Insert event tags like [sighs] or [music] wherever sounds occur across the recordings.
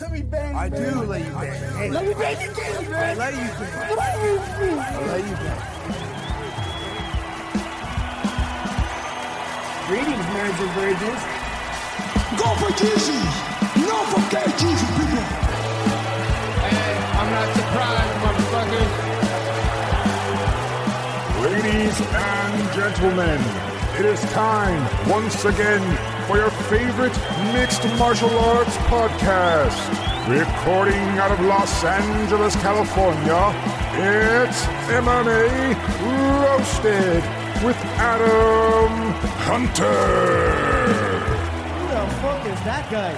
Let me bang. I man. do let you bang. Let me bang you, Katie, I let you bang. What are you? I let you bang. Greetings, marriage and virgins. Go for Jesus. No for KGZ, people. I'm not surprised, motherfuckers. Ladies and gentlemen, it is time once again for your favorite mixed martial arts podcast. Recording out of Los Angeles, California, it's MMA Roasted with Adam Hunter. Who the fuck is that guy?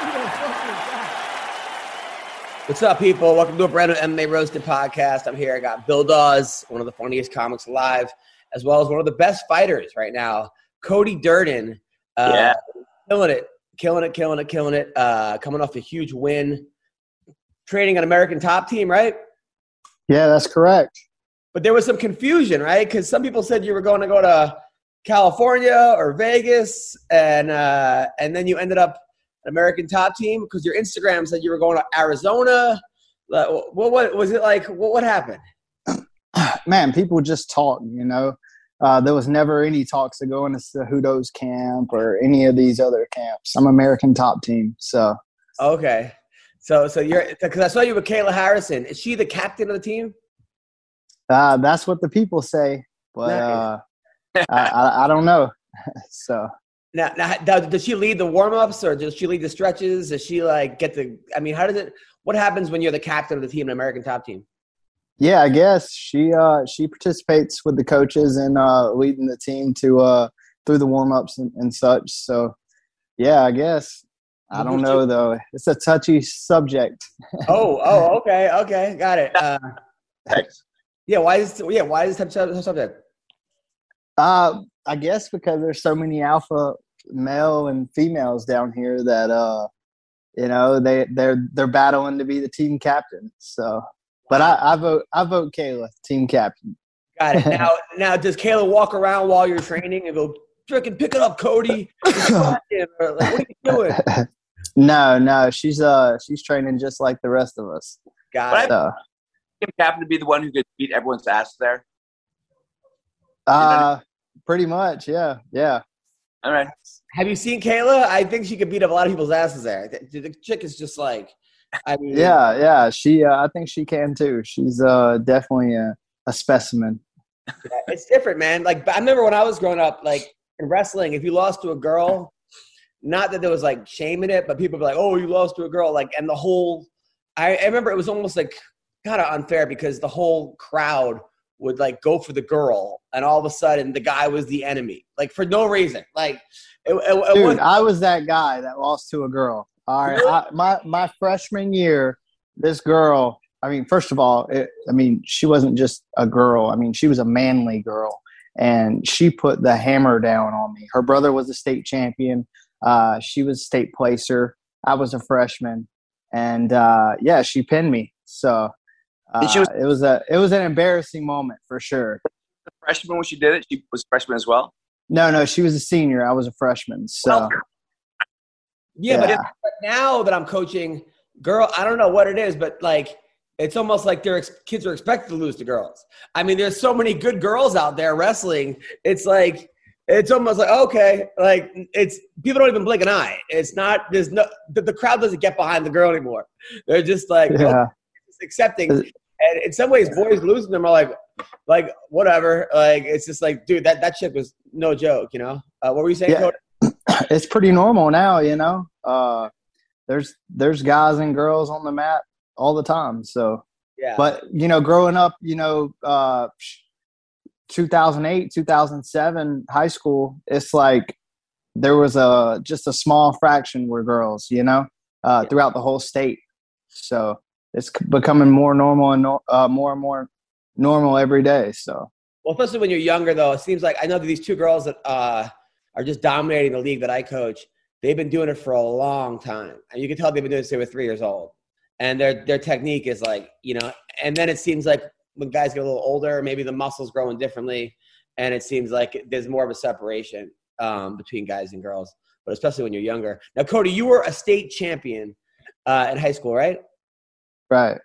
Who the fuck is that? What's up, people? Welcome to a brand new MMA Roasted podcast. I'm here. I got Bill Dawes, one of the funniest comics alive, as well as one of the best fighters right now, Cody Durden. Uh, Yeah. Killing it, killing it, killing it, killing it. Uh, coming off a huge win, training an American top team, right? Yeah, that's correct. But there was some confusion, right? Because some people said you were going to go to California or Vegas, and uh, and then you ended up an American top team because your Instagram said you were going to Arizona. What, what was it like? What, what happened? [clears throat] Man, people just talk, you know. Uh, there was never any talks to go into Cejudo's camp or any of these other camps. I'm American top team, so Okay, so so you're because I saw you with Kayla Harrison. Is she the captain of the team? uh, that's what the people say. But uh, [laughs] I, I, I don't know. [laughs] so Now, now does, does she lead the warm ups or does she lead the stretches? Does she like get the? I mean, how does it? What happens when you're the captain of the team, an American top team? Yeah, I guess she uh, she participates with the coaches and uh, leading the team to uh, through the warm ups and, and such. So yeah, I guess. I don't know though. It's a touchy subject. [laughs] Oh, oh, okay, okay, got it. Uh, Thanks. yeah, why is yeah why is this subject? Uh, I guess because there's so many alpha male and females down here that uh, you know, they they're they're battling to be the team captain. So, but I, I vote I vote Kayla team captain. Got it. [laughs] Now, now does Kayla walk around while you're training and go, "Freaking pick it up, Cody"? or, [laughs] like, what are you doing? [laughs] no, no, she's uh she's training just like the rest of us. Got it. So, Him happen to be the one who could beat everyone's ass there. uh, pretty much, yeah, yeah. All right. Have you seen Kayla? I think she could beat up a lot of people's asses there. The, the chick is just like, I [laughs] mean, Yeah, yeah, she. Uh, I think she can too. She's uh, definitely a, a specimen. it's different, man. Like I remember when I was growing up, like in wrestling, if you lost to a girl, not that there was like shame in it, but people be like, "Oh, you lost to a girl," like, and the whole. I, I remember it was almost like kind of unfair because the whole crowd would like go for the girl, and all of a sudden the guy was the enemy, like for no reason. Like it, it, it Dude, I was that guy that lost to a girl. All right? I, my my freshman year, this girl. I mean, first of all, it, I mean, she wasn't just a girl. I mean, she was a manly girl, and she put the hammer down on me. Her brother was a state champion. Uh, she was a state placer. I was a freshman, and uh, yeah, she pinned me. So uh, was- it was a it was an embarrassing moment for sure. Freshman when she did it, she was freshman as well. No, no, she was a senior. I was a freshman. So Well, Yeah, but, Yeah. it- but now that I'm coaching, girl, I don't know what it is, but like it's almost like their ex- kids are expected to lose to girls. I mean, there's so many good girls out there wrestling. It's like it's almost like okay, like it's people don't even blink an eye. It's not there's no the, the crowd doesn't get behind the girl anymore. They're just like yeah. just accepting. And in some ways, boys losing them are like like whatever. Like it's just like dude, that that chick was no joke. You know uh, what were you saying? Yeah. Cody? [coughs] it's pretty normal now, you know. Uh, there's there's guys and girls on the mat all the time. So, Yeah. but you know, growing up, you know, uh, 2008, 2007, high school, it's like there was a just a small fraction were girls, you know, uh, throughout the whole state. So it's becoming more normal and no, uh, more and more normal every day. So Well, especially when you're younger, though, it seems like I know that these two girls that uh, are just dominating the league that I coach. They've been doing it for a long time, and you can tell they've been doing it since they were three years old. And their their technique is like you know. And then it seems like when guys get a little older, maybe the muscles growing differently, and it seems like there's more of a separation um, between guys and girls. But especially when you're younger. Now, Cody, you were a state champion uh, in high school, right? Right.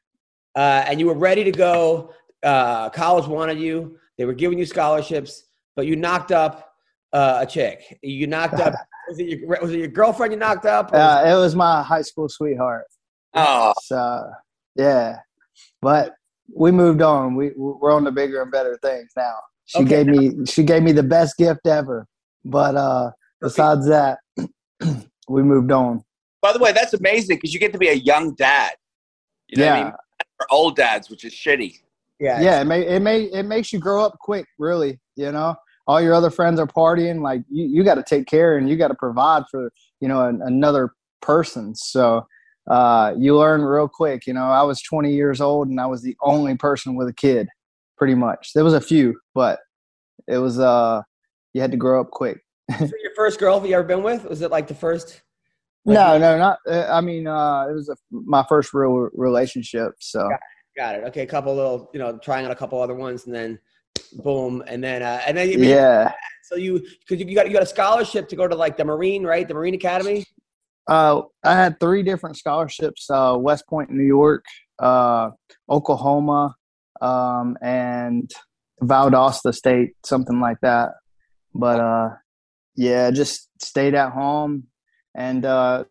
Uh, and you were ready to go. Uh, college wanted you. They were giving you scholarships, but you knocked up uh, a chick. You knocked up. [laughs] Was it your was it your girlfriend you knocked up? or was Uh, it was my high school sweetheart. Oh, So yeah, but we moved on. We we're on to bigger and better things now. She Okay. gave me she gave me the best gift ever. But uh, besides that, [clears throat] we moved on. by the way, that's amazing because you get to be a young dad. You know what I yeah, mean? For old dads, which is shitty. yeah, yeah. It may it may it makes you grow up quick. Really, you know. All your other friends are partying. Like you, you got to take care and you got to provide for you know an, another person. So uh, you learn real quick. You know, I was 20 years old and I was the only person with a kid, pretty much. There was a few, but it was uh, you had to grow up quick. [laughs] So your first girl you ever been with? Was it like the first? Like no, no, not. Uh, I mean, uh, it was a, my first real relationship. So Got it. Okay, a couple little, you know, trying out a couple other ones, and then boom, and then uh, and then you yeah. So you because you got you got a scholarship to go to like the Marine, right? The Marine Academy. Uh, I had three different scholarships: uh, West Point, New York, uh, Oklahoma, um, and Valdosta State, something like that. But uh, yeah, just stayed at home and uh,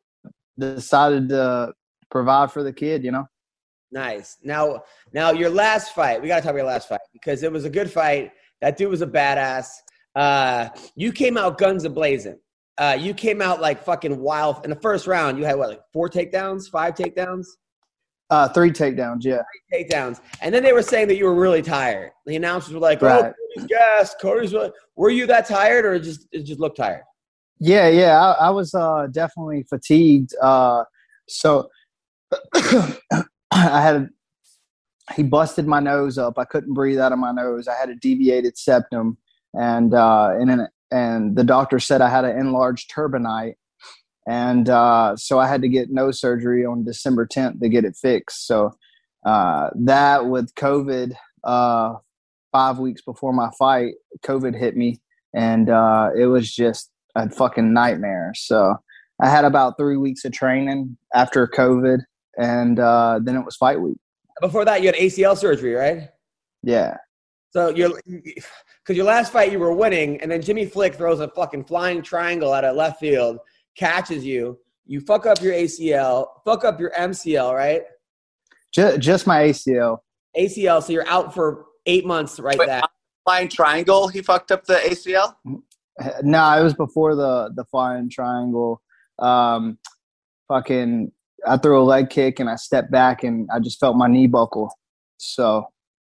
decided to provide for the kid. You know. Nice. Now, now your last fight. We got to talk about your last fight because it was a good fight. That dude was a badass. Uh, you came out guns a blazing. Uh, you came out like fucking wild in the first round. You had what, like four takedowns, five takedowns, Uh, three takedowns. Yeah. Three takedowns, and then they were saying that you were really tired. The announcers were like, Right. "Oh, Cody's gas. Cody's." Really... Were you that tired, or just it just looked tired? Yeah, yeah, I, I was uh, definitely fatigued. Uh, so [clears throat] [coughs] I had he busted my nose up. I couldn't breathe out of my nose. I had a deviated septum, and uh, and then and the doctor said I had an enlarged turbinate, and uh, so I had to get nose surgery on December 10th to get it fixed. So uh, that with COVID, uh, five weeks before my fight, COVID hit me, and uh, it was just a fucking nightmare. So I had about three weeks of training after COVID, and uh, then it was fight week. Before that, you had ACL surgery, right? Yeah, So you're because your last fight you were winning, and then Jimmy Flick throws a fucking flying triangle out of left field, catches you. You fuck up your ACL, fuck up your MCL, right? just, just my ACL. ACL, so you're out for eight months, right? Wait, that Flying triangle, he fucked up the ACL. No, it was before the the flying triangle. Um, fucking, I threw a leg kick and I stepped back and I just felt my knee buckle. So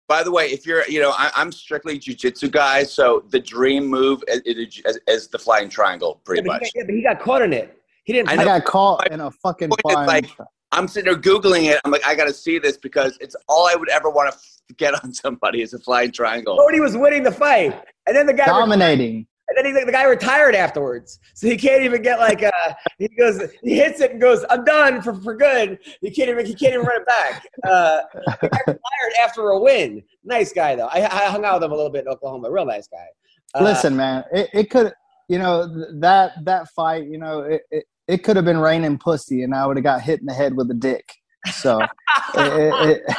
By the way, if you're, you know, I, I'm strictly jujitsu guy, so the dream move is, is, is the flying triangle, yeah, pretty but, he much. got, yeah, but he got caught in it. He didn't. I I, got caught in a fucking Point flying. like, I'm sitting there googling it. I'm like, I got to see this because it's all I would ever want to get on [laughs] somebody is a flying triangle. Cody was winning the fight, and then the guy dominating. And then he, the guy retired afterwards, so he can't even get like. Uh, he goes, he hits it and goes, "I'm done for, for good." He can't even he can't even run it back. Uh, the guy retired after a win. Nice guy though. I, I hung out with him a little bit in Oklahoma. Real nice guy. Uh, Listen, man, it, it could, you know, that that fight, you know, it, it, it could have been raining pussy, and I would have got hit in the head with a dick. So [laughs] it, it,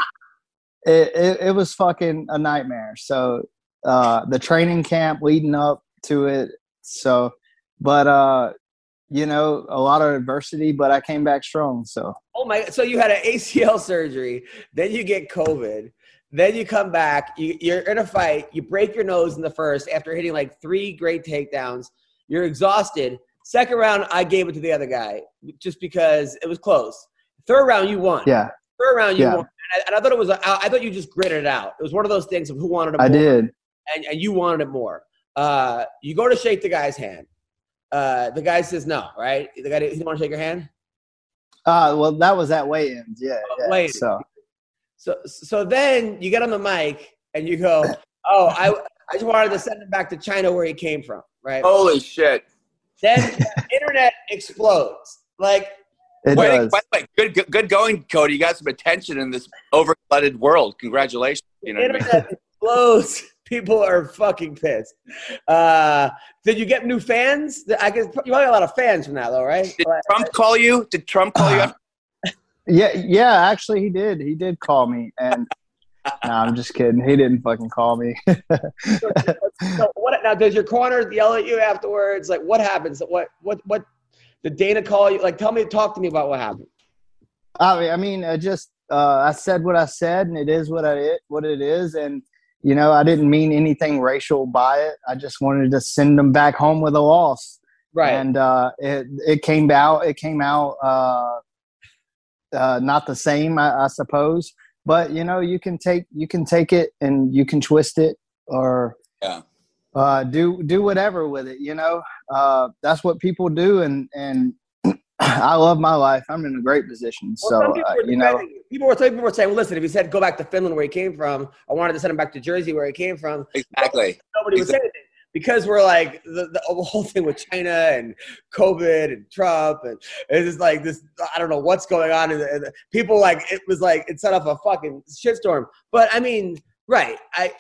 it, it, it was fucking a nightmare. So uh, the training camp leading up to it. So, but uh, you know, a lot of adversity, but I came back strong. So Oh my! So you had an ACL surgery, then you get COVID, then you come back. You, you're in a fight. You break your nose in the first after hitting like three great takedowns. You're exhausted. Second round, I gave it to the other guy just because it was close. Third round, you won. yeah, Third round, you Yeah. won. And I, and I thought it was. I thought you just gritted it out. It was one of those things of who wanted it I more, did. and, and you wanted it more. Uh, you go to shake the guy's hand. Uh, the guy says no, right? The guy he didn't want to shake your hand. Uh, well, that was at weigh-ins. Yeah, yeah. weigh-ins. So So so then you get on the mic and you go, "Oh, I I just wanted to send him back to China where he came from." Right? Holy shit. Then the internet explodes. Like it Wait, does. by the way, good, good, good going, Cody. You got some attention in this overclouded world. Congratulations. You know what I mean? internet explodes. People are fucking pissed. Uh, did you get new fans? I guess you probably got a lot of fans from that, though, right? Did Trump call you? Did Trump call you? [laughs] Yeah, yeah. Actually, he did. He did call me, and [laughs] no, I'm just kidding. He didn't fucking call me. [laughs] So what now? Does your corner yell at you afterwards? Like, what happens? What what what? Did Dana call you? Like, tell me, talk to me about what happened. I mean, I mean, I just uh, I said what I said, and it is what I it what it is, and you know, I didn't mean anything racial by it. I just wanted to send them back home with a loss, Right. and uh, it it came out it came out uh, uh, not the same, I, I suppose. But you know, you can take you can take it and you can twist it or Yeah. uh, do do whatever with it. You know, uh, that's what people do, and and I love my life. I'm in a great position. Well, So uh, you know, people were people were saying, well, listen, if he said go back to Finland where he came from, I wanted to send him back to Jersey where he came from. Exactly. Nobody would say anything because we're like the, the whole thing with China and COVID and Trump and it's just like this. I don't know what's going on. And, and people like it was like it set off a fucking shitstorm. But I mean, right? I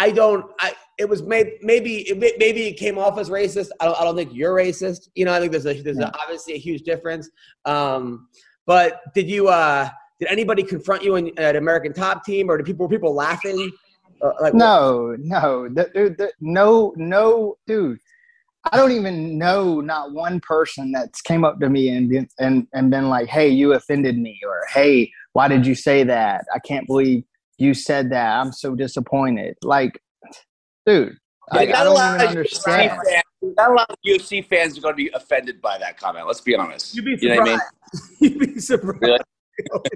I don't. I it was maybe maybe it, maybe it came off as racist. I don't. I don't think you're racist. You know, I think there's a there's a, obviously a huge difference. Um, but did you? uh Did anybody confront you in, at American Top Team, or did people were people laughing? Uh, like, no, no, th- dude, th- no, no, dude. I don't even know not one person that's came up to me and been, and and been like, "Hey, you offended me," or "Hey, why did you say that? I can't believe you said that. I'm so disappointed." Like, dude, like, I not, a don't lot even of UFC understand. fans, not a lot of UFC fans are going to be offended by that comment. Let's be honest. You'd be You know what I mean? surprised. [laughs] You'd be surprised. Really?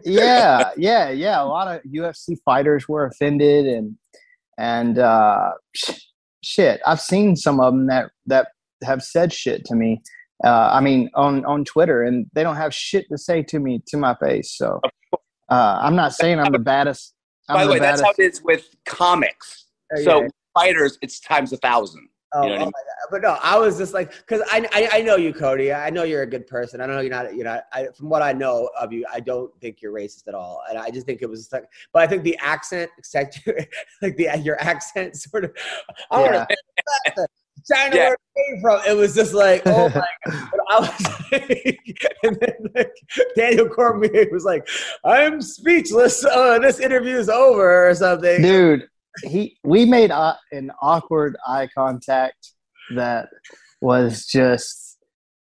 yeah, yeah, yeah. A lot of UFC fighters were offended, and and uh, sh- shit. I've seen some of them that that have said shit to me. Uh, I mean, on on Twitter, and they don't have shit to say to me to my face. So uh, I'm not saying I'm the baddest. I'm By the way, baddest. that's how it is with comics. Oh, so yeah. fighters, it's times a thousand. Oh, You know what I oh mean? my God. But no, I was just like, because I, I I know you, Cody. I know you're a good person. I know you're not. You know, I, from what I know of you, I don't think you're racist at all. And I just think it was like, but I think the accent, except [laughs] like the your accent, sort of. I Yeah. China Yeah. where it came from. It was just like, oh my [laughs] god. I was like, [laughs] and then like Daniel Cormier was like, I'm speechless. Uh, this interview is over or something. dude he we made uh, an awkward eye contact that was just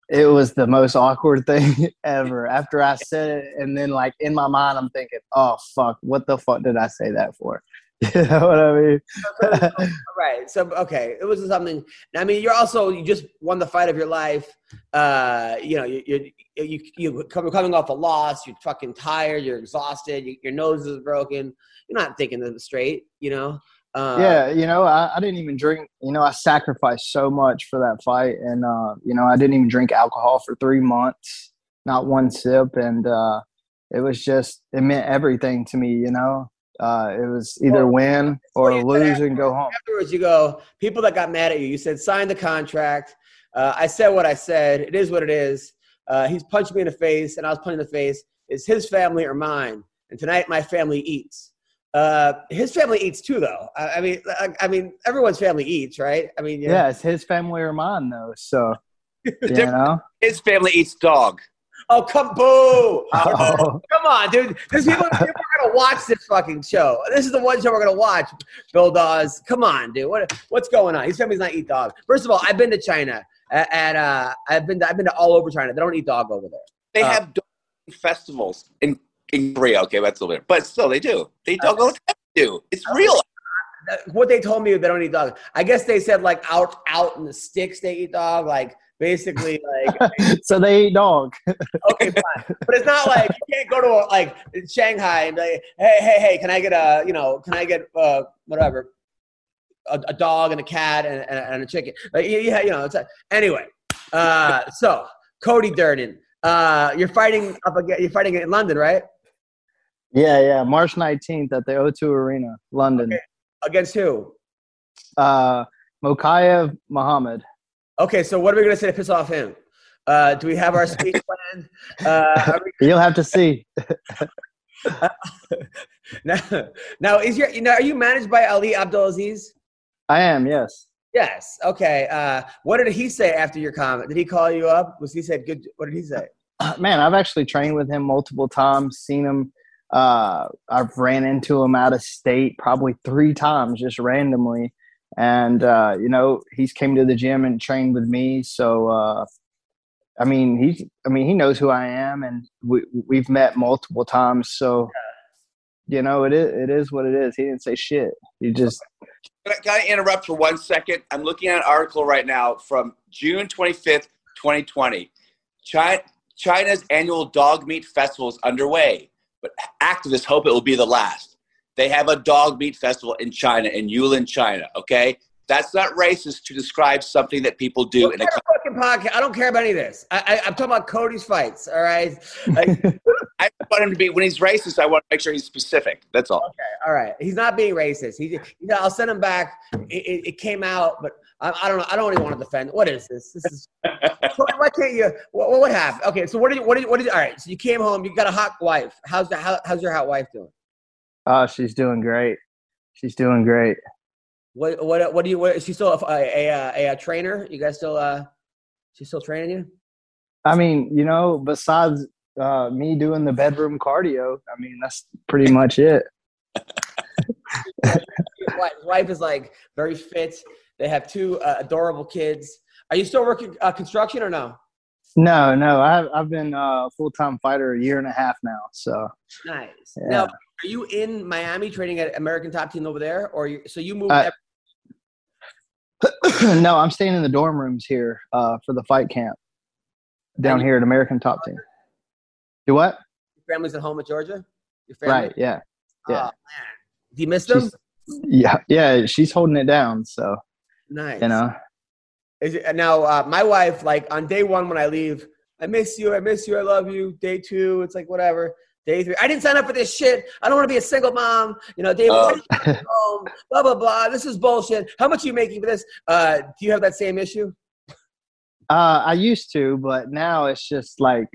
it was the most awkward thing [laughs] ever after i said it and then like in my mind i'm thinking oh fuck what the fuck did i say that for [laughs] you know what i mean [laughs] right. So okay, it was something. I mean, you're also you just won the fight of your life. Uh, you know, you you you you coming off a loss. You're fucking tired. You're exhausted. You, your nose is broken. You're not thinking straight. You know. Uh, yeah you know I, I didn't even drink you know i sacrificed so much for that fight and uh you know i didn't even drink alcohol for three months not one sip and uh it was just it meant everything to me you know uh it was either Well, win or lose and go home Afterwards, you go. People that got mad at you. You said sign the contract. Uh, I said what I said. It is what it is. Uh, he's punched me in the face, and I was punched in the face. It's his family or mine. And tonight, my family eats. Uh, his family eats too, though. I, I mean, I, I mean, everyone's family eats, right? I mean, yeah, it's his family or mine though. So [laughs] you know, His family eats dog. Oh, come boo! [laughs] Oh. Come on, dude. There's people, people are gonna watch this fucking show. This is the one show we're gonna watch. Bill Dawes. Come on, dude. What what's going on? His family's not eat dog. First of all, I've been to China, a- and uh, I've been to, I've been to all over China. They don't eat dog over there. They Uh, have dog festivals in, in Korea. Okay, that's a little bit. But still, they do. They dog all the time. They do. It's real. Uh, What they told me, they don't eat dog. I guess they said like out out in the sticks they eat dog. Like basically like [laughs] so they eat dog. okay, fine. But it's not like you can't go to a, like Shanghai and be like, hey, hey, hey, can I get a, you know, can I get uh, whatever, a, a dog and a cat and, and, and a chicken? Like, yeah, you know. It's a, anyway, uh, so Cody Durden, uh, you're fighting up again. You're fighting in London, right? Yeah, yeah. March nineteenth at the O2 Arena, London. Okay. Against who? Uh, Mokaev Muhammad. Okay, so what are we gonna say to piss off him? Uh, do we have our speech [laughs] planned? Uh, we- [laughs] You'll have to see. [laughs] now, now, is your, you know, are you managed by Ali Abdelaziz? I am. Yes. Yes. Okay. Uh, what did he say after your comment? Did he call you up? Was he said good? What did he say? [clears throat] man, I've actually trained with him multiple times, seen him. Uh, I've ran into him out of state probably three times just randomly. And, uh, you know, he's came to the gym and trained with me. So, uh, I mean, he's, I mean, he knows who I am and we, we've met multiple times. So, you know, it is, it is what it is. He didn't say shit. He just, Can I, can I interrupt for one second? I'm looking at an article right now from June 25th, 2020. China, China's annual dog meat festival is underway, but activists hope it will be the last. They have a dog meat festival in China, in Yulin, China, okay? That's not racist to describe something that people do in a What fucking podcast? I don't care about any of this. I, I, I'm talking about Cody's fights. All right. Like, [laughs] [laughs] I want him to be, when he's racist, I want to make sure he's specific. That's all. Okay. all right. He's not being racist. He, you know, I'll send him back. It, it, it came out, but I, I don't know. I don't even want to defend. What is this? This is. [laughs] Why can't you? What, what happened? Okay, so what did you? What did you? What did? You, all right. So you came home. You got a hot wife. How's the? How, how's your hot wife doing? Oh, she's doing great. She's doing great. What? What? What do you? What, is she still a, a, a, a trainer? You guys still? uh She's still training you? I mean, you know, besides uh, me doing the bedroom cardio, I mean, that's pretty much it. [laughs] Wife, is like very fit. They have two uh, adorable kids. Are you still working uh, construction or no? No, no, I've I've been a full time fighter a year and a half now. So Nice. Yeah. Now, are you in Miami training at American Top Team over there, or you, so you moved? Uh, every- [clears throat] no, I'm staying in the dorm rooms here uh, for the fight camp down here at American Top Team. Do what? your family's at home at Georgia. Your family? Right? Yeah, yeah. Oh, man. Do you miss them? She's, yeah, yeah. She's holding it down. So nice. you know, Is it, now, uh, my wife, like on day one when I leave, I miss you, I miss you, I love you. Day two, it's like whatever. Day three, I didn't sign up for this shit. I don't want to be a single mom. You know, Dave, Oh. why did you come [laughs] home? blah blah blah. This is bullshit. How much are you making for this? Uh, do you have that same issue? Uh, I used to, but now it's just like,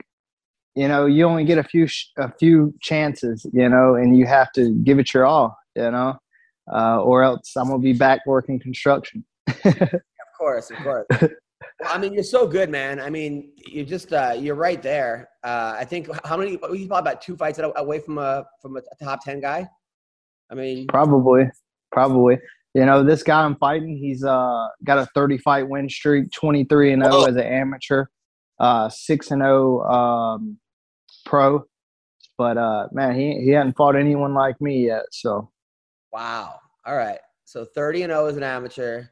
you know, you only get a few sh- a few chances, you know, and you have to give it your all, you know, uh, or else I'm gonna be back working construction. [laughs] Of course, of course. [laughs] well, I mean, you're so good, man. I mean, you just uh, you're right there. Uh, I think how many? He's probably about two fights away from a from a top ten guy. I mean, Probably, probably. You know, this guy I'm fighting, he's uh got a 30 fight win streak, 23 and 0 Whoa. as an amateur, uh 6 and 0 um pro. But uh man, he he hadn't fought anyone like me yet, so wow. All right. So 30 and 0 as an amateur,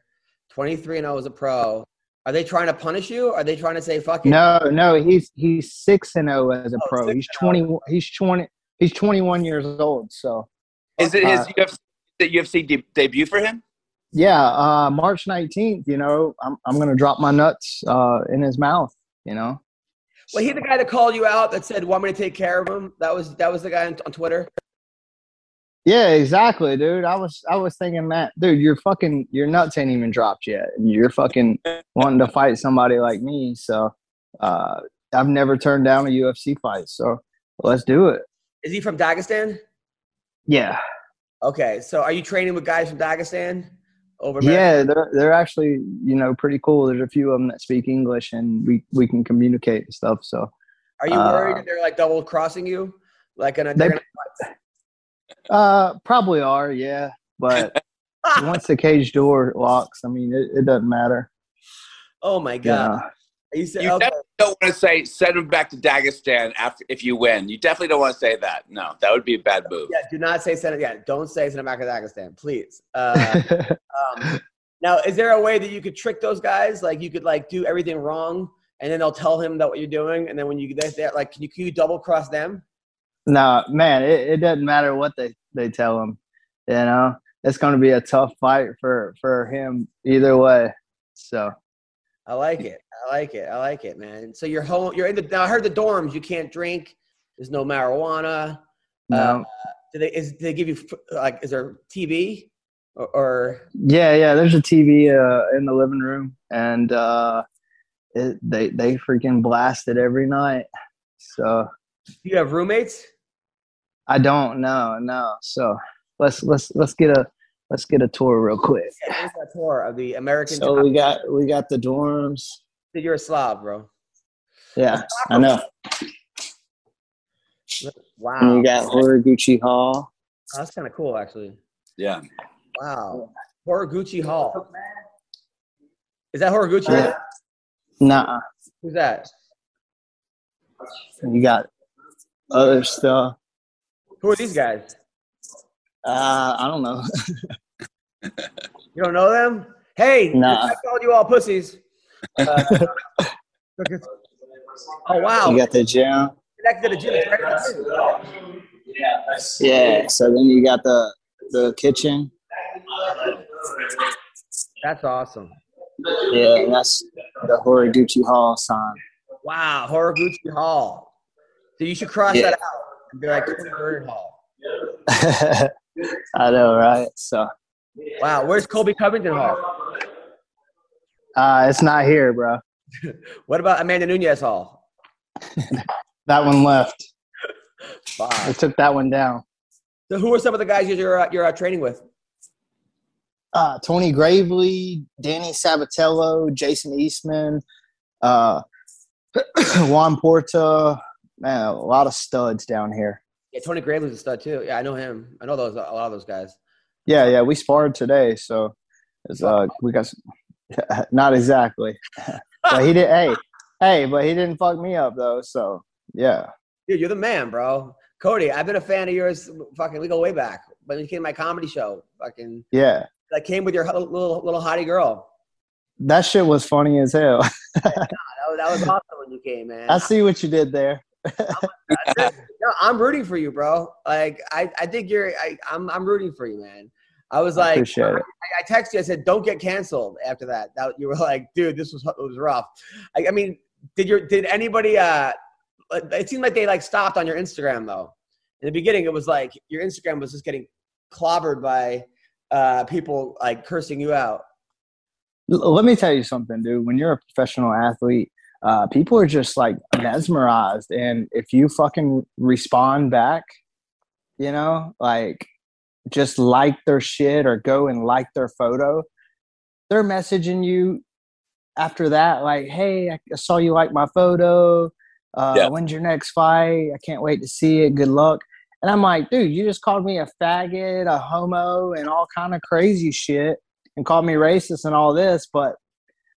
23 and 0 as a pro. Are they trying to punish you? Are they trying to say fuck it? No, no, he's he's 6 and 0 as a Oh, pro. He's 20 he's 20 he's 21 years old, so Is it his Uh, UFC, the UFC de- debut for him? yeah, uh March 19th, you know, I'm I'm going to drop my nuts uh in his mouth, you know. Well, he the guy that called you out that said, "Want me to take care of him?" That was that was the guy on, on Twitter. Yeah, exactly, dude. I was I was thinking that, dude, your fucking your nuts ain't even dropped yet. You're fucking wanting to fight somebody like me. So uh I've never turned down a UFC fight. So let's do it. Is he from Dagestan? Yeah. Okay, so are you training with guys from Dagestan? Over there? Yeah, they're they're actually, you know, pretty cool. There's a few of them that speak English and we we can communicate and stuff. So Are you worried Uh, that they're like double crossing you? Like, gonna, They- uh probably are, yeah. But [laughs] once the cage door locks, I mean it, it doesn't matter. oh my god! Yeah. You said You okay. definitely don't want to say send him back to Dagestan after if you win. You definitely don't want to say that. No, that would be a bad move. Yeah, do not say Senate. Yeah, don't say Senate back to Dagestan, please. Uh, [laughs] um, now, is there a way that you could trick those guys? Like, you could like do everything wrong, and then they'll tell him that what you're doing, and then when you get there, like, can you, can you double cross them? No, man, it, it doesn't matter what they, they tell him. You know, it's going to be a tough fight for, for him either way. So, I like it. I like it. I like it, man. So you're home. You're in the. Now I heard the dorms. You can't drink. There's no marijuana. no. Do they? Is do they give you like? Is there TV? Or, or yeah, yeah, there's a TV uh, in the living room, and uh, it, they, they freaking blast it every night. So, do you have roommates? I don't know, no. So, let's, let's, let's get a, let's get a tour real quick. Yeah, here's that tour of the American. So we got, we got the dorms. You're a Slav, bro. Yeah, I know. Wow, And you got Horiguchi Hall. Oh, that's kind of cool, actually. Yeah. Wow, Horiguchi Hall. Is that Horiguchi? Yeah. Nah, Who's that? you got other stuff. Who are these guys? Uh, I don't know. [laughs] You don't know them? Hey, Nah. I called you all pussies. Uh, [laughs] oh wow, You got the gym. connected to the gym. Right there. Yeah. So then you got the the kitchen. That's awesome. Yeah, that's the Horiguchi Hall sign. Wow, Horiguchi Hall. So you should cross Yeah. that out and be like Hall. [laughs] I know, right? So Wow, where's Colby Covington Hall? uh, it's not here, bro. [laughs] What about Amanda Nunes Hall? [laughs] That one left. Wow. I took that one down. So who are some of the guys you're uh, you're uh, training with? Uh, Tony Gravely, Danny Sabatello, Jason Eastman, uh, [coughs] Juan Porta. Man, a lot of studs down here. Yeah, Tony Gravely's a stud too. Yeah, I know him. I know those a lot of those guys. Yeah, yeah, we sparred today, so it's, uh, we got some, [laughs] not exactly, [laughs] but he did. Hey, hey, but he didn't fuck me up though. So yeah, Dude, you're the man, bro. Cody, I've been a fan of yours. Fucking, we go way back. When you came to my comedy show, fucking, yeah, I came with your little little hottie girl. that shit was funny as hell. That was, [laughs] that was awesome when you came, man. I see what you did there. [laughs] no, I'm rooting for you, bro. Like, I, I think you're. I, I'm, I'm rooting for you, man. I was like, it. I, I texted you. I said, "Don't get canceled." After that, that you were like, "Dude, this was it was rough." I, I mean, did your did anybody? uh It seemed like they like stopped on your Instagram though. In the beginning, it was like your Instagram was just getting clobbered by uh people like cursing you out. Let me tell you something, dude. When you're a professional athlete, uh, people are just like mesmerized, and if you fucking respond back, you know, like just like their shit or go and like their photo, they're messaging you after that, like, "Hey, I saw you like my photo. Uh, Yeah. When's your next fight? I can't wait to see it. Good luck." And I'm like, dude, you just called me a faggot, a homo, and all kind of crazy shit, and called me racist and all this, but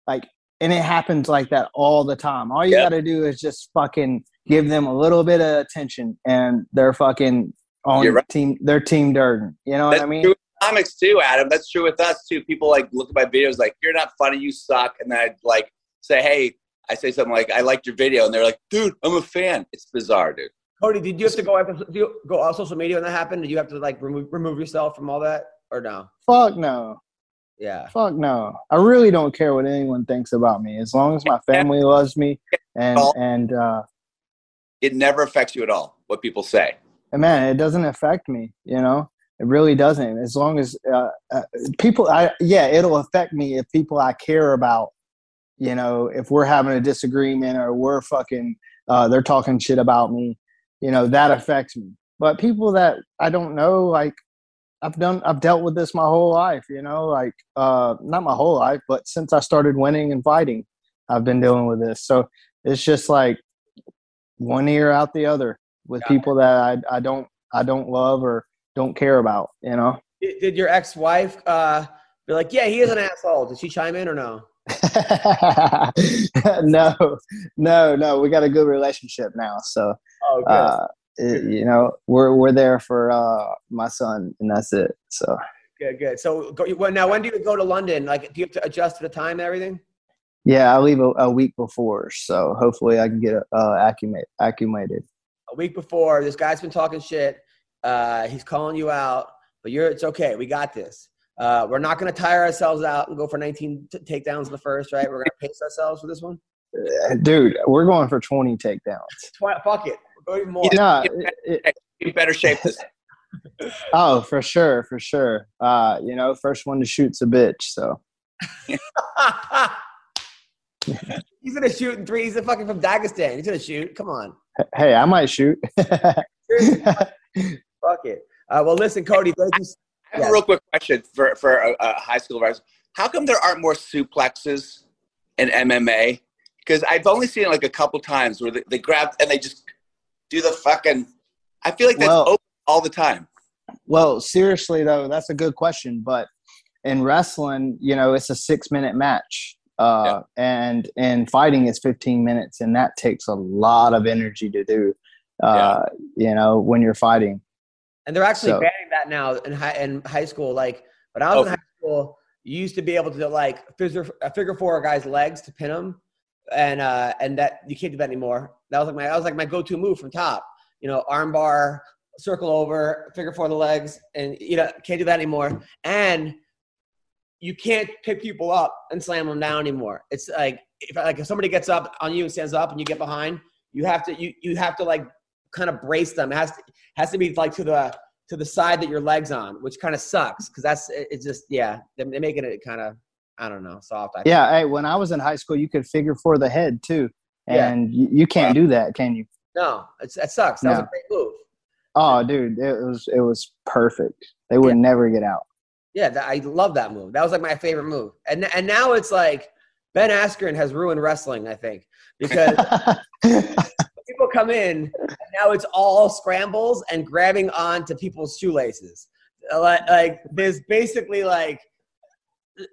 like, and it happens like that all the time. All you Yep. got to do is just fucking give them a little bit of attention, and they're fucking on You're right. team. They're team Durden. You know That's what I mean? true with comics too, Adam. That's true with us too. People like look at my videos like, "You're not funny. You suck," and then I like say, "Hey." I say something like, "I liked your video," and they're like, "Dude, I'm a fan." It's bizarre, dude. Cody, did you have to go after, do you go on social media when that happened? Did you have to like remove remove yourself from all that or no? Fuck no. Yeah. Fuck no. I really don't care what anyone thinks about me. As long as my family loves me and and uh It never affects you at all what people say. and man, it doesn't affect me, you know? It really doesn't. As long as uh, uh, people I yeah, it'll affect me if people I care about, you know, if we're having a disagreement or we're fucking uh they're talking shit about me, you know, that affects me. But people that I don't know like I've done I've dealt with this my whole life, you know, like uh not my whole life, but since I started winning and fighting, I've been dealing with this. So it's just like one ear out the other with people that I I don't I don't love or don't care about, you know. Did, did your ex-wife uh, be like, "Yeah, he is an asshole"? Did she chime in or no? [laughs] no, no, no. We got a good relationship now, so Oh, good. uh, it, you know we're we're there for uh, my son, and that's it. So good, good. So, go, well, now when do you go to London? Like, do you have to adjust to the time and everything? yeah, I leave a, a week before, so hopefully I can get uh, accumate acclimated. A week before, this guy's been talking shit. Uh, he's calling you out, but you're. It's okay. We got this. Uh, we're not going to tire ourselves out and go for 19 t- takedowns in the first, right? We're going to pace ourselves for this one. Uh, [laughs] Dude, we're going for twenty takedowns. Tw- fuck it. We'll even more. No, it- it- better shape this. [laughs] oh, for sure, for sure. Uh, you know, first one to shoot's a bitch. So [laughs] he's gonna shoot in three. He's a fucking from Dagestan. He's gonna shoot. Come on. hey, I might shoot. [laughs] Fuck it. Uh, well, listen, Cody. Thank you. I have a real quick question for, for a, a high school advisor. How come there aren't more suplexes in MMA? Because I've only seen it like a couple times where they, they grab and they just do the fucking. I feel like that's Well- open all the time. Well, seriously though, that's a good question. But in wrestling, you know, it's a six minute match. Uh, and in fighting it's 15 minutes and that takes a lot of energy to do uh, you know when you're fighting And they're actually So- banning that now in high in high school. Like when I was in Oh. high school, you used to be able to like figure figure four a guy's legs to pin him, and uh, and that you can't do that anymore. That was like my that was like my go to move from top. You know, arm bar, circle over, figure four the legs, and you know can't do that anymore. And you can't pick people up and slam them down anymore. It's like if like if somebody gets up on you and stands up and you get behind, you have to you you have to like kind of brace them. It has to has to be like to the to the side that your legs on, which kind of sucks because that's it's just yeah they're, they're making it kind of I don't know soft. I yeah hey when i was in high school you could figure for the head too Yeah. and you, you can't do that can you no, it's, that sucks. That was a great move. oh dude it was it was perfect they would never get out Yeah, that, I love that move. That was like my favorite move. And and now it's like Ben Askren has ruined wrestling. I think because [laughs] people come in and now it's all scrambles and grabbing onto people's shoelaces like, like there's basically like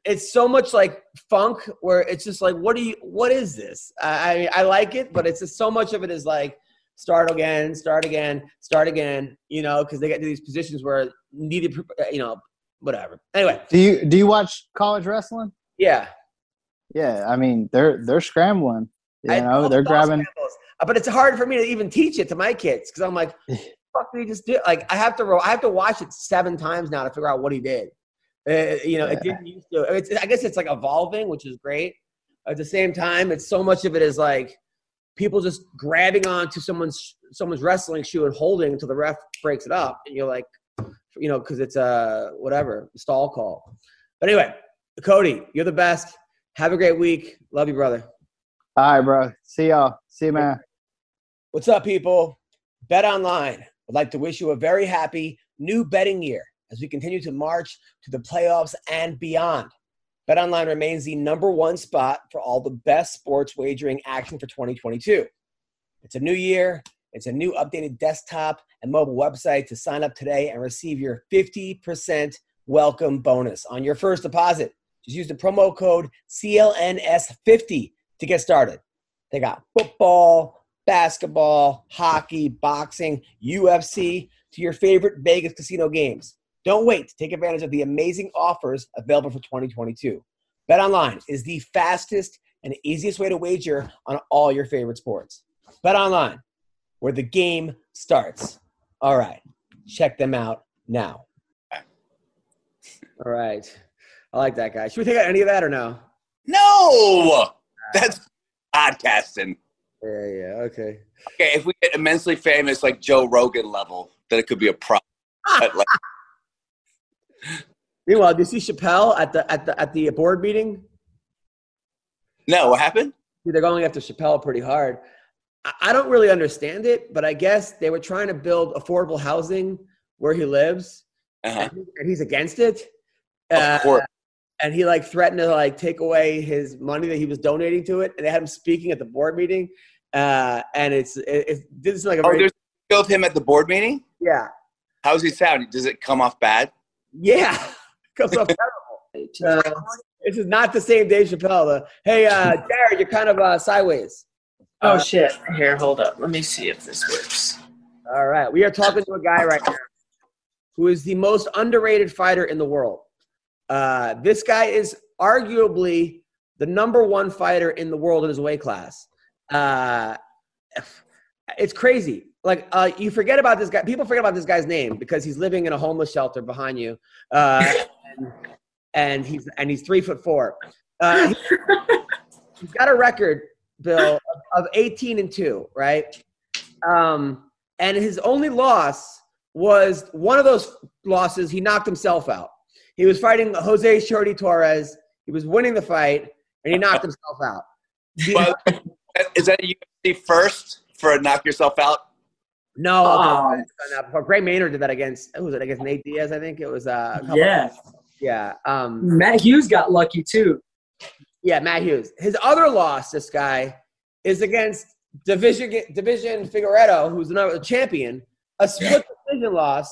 it's so much like funk where it's just like what do you what is this i I mean i like it but it's just so much of it is like start again start again start again you know because they get to these positions where needed you know whatever anyway do you do you watch college wrestling yeah yeah i mean they're they're scrambling you know they're grabbing scrambles. But it's hard for me to even teach it to my kids because I'm like, [laughs] fuck did he just do? Like, I have to, I have to watch it seven times now to figure out what he did. Uh, you know, it didn't used to. It's, I guess it's like evolving, which is great. At the same time, it's so much of it is like people just grabbing onto someone's someone's wrestling shoe and holding until the ref breaks it up, and you're like, you know, because it's a whatever stall call. But anyway, Cody, you're the best. Have a great week. Love you, brother. all right bro see y'all see you man What's up, people? Bet Online would like to wish you a very happy new betting year as we continue to march to the playoffs and beyond. BetOnline remains the number one spot for all the best sports wagering action for 2022. It's a new year, it's a new updated desktop and mobile website to sign up today and receive your 50% welcome bonus on your first deposit. Just use the promo code CLNS50 to get started. They got football, basketball, hockey, boxing, UFC, to your favorite Vegas casino games. Don't wait to take advantage of the amazing offers available for 2022. Bet online is the fastest and easiest way to wager on all your favorite sports. Bet online, where the game starts. All right, check them out now. All right, I like that guy. Should we take out any of that or no? No, that's podcasting. Yeah, yeah, okay. Okay, if we get immensely famous like Joe Rogan level, then it could be a problem. [laughs] But, like, Meanwhile, did you see Chappelle at the at the at the board meeting? no, what happened? They're going after Chappelle pretty hard. I- don't really understand it, but I guess they were trying to build affordable housing where he lives, Uh-huh. and he's against it. Of Uh, course. and he like threatened to like take away his money that he was donating to it, and they had him speaking at the board meeting. Uh, and it's it, it's this is like a Oh, very there's a video of him at the board meeting. yeah How's he sound? Does it come off bad? yeah [laughs] terrible. Uh, this is not the same Dave Chappelle. The, hey, uh, Jared, you're kind of uh, sideways. Oh Uh, shit! Here, hold up. Let me see if this works. All right. We are talking to a guy right now who is the most underrated fighter in the world. Uh, this guy is arguably the number one fighter in the world in his weight class. Uh, it's crazy. Like uh, you forget about this guy. People forget about this guy's name because he's living in a homeless shelter behind you, uh, and, and he's and he's three foot four. Uh, he- he's got a record, Bill, of, of 18 and two, right? Um, and his only loss was one of those losses. He knocked himself out. He was fighting Jose Shorty Torres. He was winning the fight, and he knocked himself out. But is that a UFC first for a knock yourself out? No, Oh. I've that before. Gray Maynard did that against. Who was it against Nate Diaz? I think it was. Uh, a couple- Yeah, yeah. Um, Matt Hughes got lucky too. Yeah, Matt Hughes. His other loss, this guy, is against Deiveson Deiveson Figueiredo, who's another champion, a split [laughs] decision loss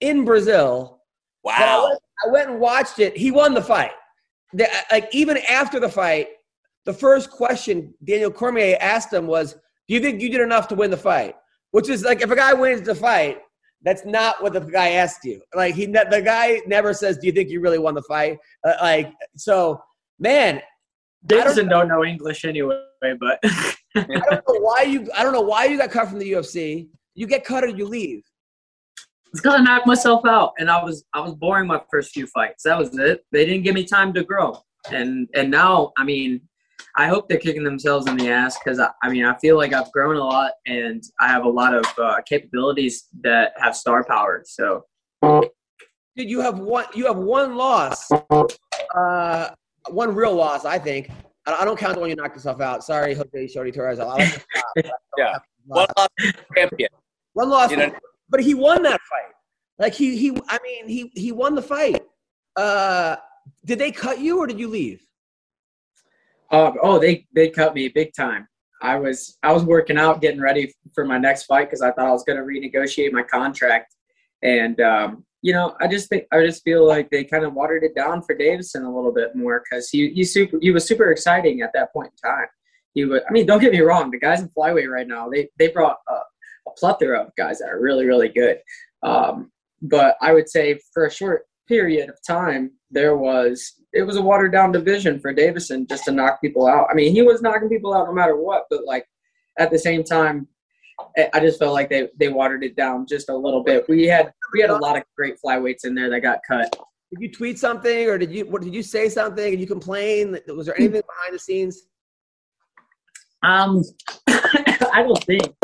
in Brazil. But I Wow. went, I went and watched it. He won the fight. The- like even after the fight, the first question Daniel Cormier asked him was, "Do you think you did enough to win the fight?" Which is like if a guy wins the fight, that's not what the guy asked you. Like he, ne- the guy never says, "Do you think you really won the fight?" Uh, like so, man. Deiveson don't know English anyway, but [laughs] I don't know why you. I don't know why you got cut from the UFC. You get cut or you leave. it's because I knocked myself out, and I was I was boring my first few fights. That was it. They didn't give me time to grow, and and now I mean, I hope they're kicking themselves in the ass because I, I mean I feel like I've grown a lot, and I have a lot of uh, capabilities that have star power. So Dude, you have one. You have one loss. Uh, one real loss, I think. I I don't count the one you knocked yourself out. Sorry, Jose Shorty Torres. I like to stop. [laughs] Yeah. One loss champion. One loss, You know- but he won that fight. Like he, he. I mean, he he won the fight. Uh, did they cut you or did you leave? Uh, oh, they they cut me big time. I was I was working out, getting ready for my next fight because I thought I was going to renegotiate my contract, and um, you know I just think I just feel like they kind of watered it down for Deiveson a little bit more because he he super he was super exciting at that point in time. He was I mean don't get me wrong, the guys in flyweight right now they they brought a, a plethora of guys that are really really good, um, but I would say for a short period of time there was it was a watered down division for Deiveson just to knock people out. I mean, he was knocking people out no matter what, but like at the same time, I- I just felt like they they watered it down just a little bit. We had we had a lot of great flyweights in there that got cut. Did you tweet something or did you what did you say something? Did you complain? Was there anything behind the scenes? Um, [coughs] I don't think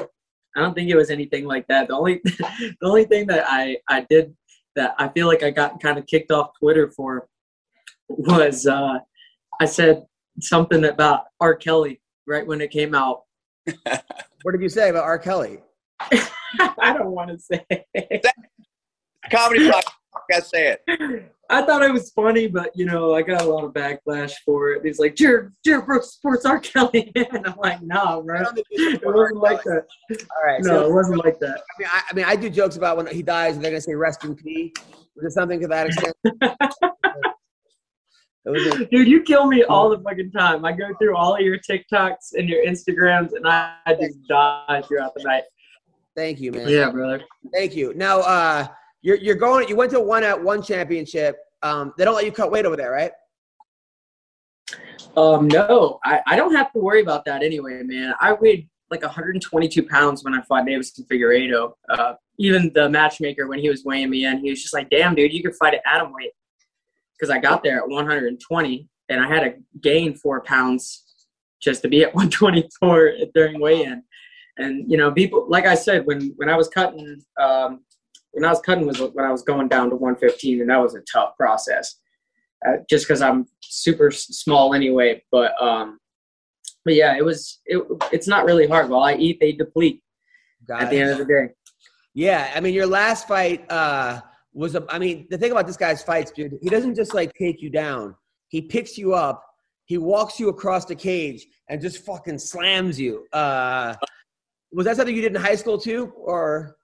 I don't think it was anything like that. The only [laughs] the only thing that I I did that I feel like I got kind of kicked off Twitter for was uh, I said something about R. Kelly right when it came out. [laughs] What did you say about R. Kelly? [laughs] I don't want to say. Comedy [laughs] podcast. Say it. I thought it was funny, but you know, I got a lot of backlash for it. He's like, Jared, Jared Brooks supports R. Kelly, [laughs] and I'm like, nah, I bro. don't think you It wasn't like that. All right. No, so- it wasn't like that. I mean, I, I mean, I do jokes about when he dies, and they're gonna say "rest in peace." Was it something to that extent? [laughs] a, Dude, you kill me all the fucking time. I go through all of your TikToks and your Instagrams, and I I just die throughout the night. thank you, man. Yeah, brother. Thank you. Now, uh, you're you're going. You went to one at one championship. Um, they don't let you cut weight over there, right? Um, no, I, I don't have to worry about that anyway, man. I weighed like 122 pounds when I fought Deiveson Figueiredo. Uh, even the matchmaker, when he was weighing me in, he was just like, damn, dude, you could fight at atom weight. Because I got there at 120 and I had to gain four pounds just to be at [laughs] 124 during weigh-in. And, you know, people, like I said, when, when I was cutting, um, when I was cutting was when I was going down to 115 and that was a tough process. Uh, just because I'm super s- small anyway. But um, but yeah, it was it, it's not really hard. While I eat, they deplete Got at the end of the day. Yeah, I mean, your last fight uh, was a. I mean, the thing about this guy's fights, dude, he doesn't just like take you down. He picks you up. He walks you across the cage and just fucking slams you. Uh, was that something you did in high school too, or?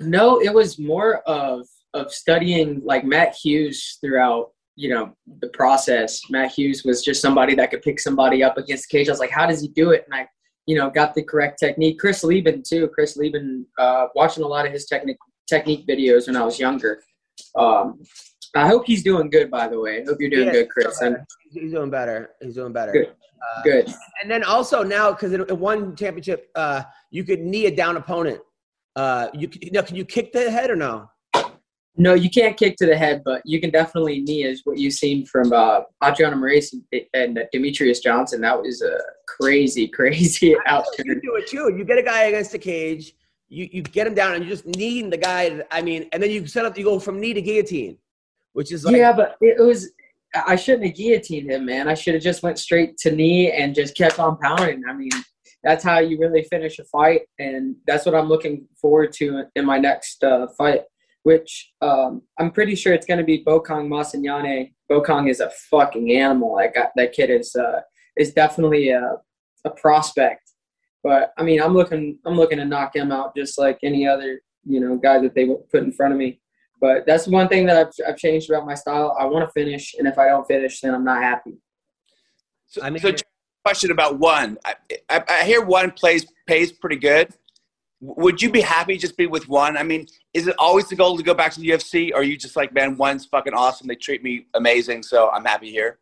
No, it was more of of studying like Matt Hughes throughout you know the process. Matt Hughes was just somebody that could pick somebody up against the cage. I was like, how does he do it? And I you know got the correct technique. Chris Leben too. Chris Leben, uh, watching a lot of his technique technique videos when I was younger. Um, I hope he's doing good. By the way, I hope you're doing Yeah, good, Chris. And He's doing better. He's doing better. Good. Uh, good. And then also now, because in, in one championship, uh, you could knee a down opponent. Uh, you, now, can you kick the head or no? No, you can't kick to the head, but you can definitely knee is what you've seen from uh, Adriano Moraes and, and Demetrious Johnson. That was a crazy, [laughs] crazy out You do it too. You get a guy against the cage, you, you get him down, and you just kneeing the guy. I mean, and then you set up. You go from knee to guillotine, which is like yeah, but it was. I shouldn't have guillotined him, man. I should have just went straight to knee and just kept on pounding. I mean, that's how you really finish a fight, and that's what I'm looking forward to in my next uh, fight which um, I'm pretty sure it's going to be Bokang Masunyane. Bokang is a fucking animal. That got that kid is uh, is definitely a, a prospect. But I mean, I'm looking I'm looking to knock him out just like any other you know guy that they put in front of me. But that's one thing that I've, I've changed about my style. I want to finish, and if I don't finish, then I'm not happy. So, I mean- so question about one. I, I, I hear one plays pays pretty good. Would you be happy just be with one? I mean, is it always the goal to go back to the UFC, or are you just like, man, one's fucking awesome. They treat me amazing, so I'm happy here.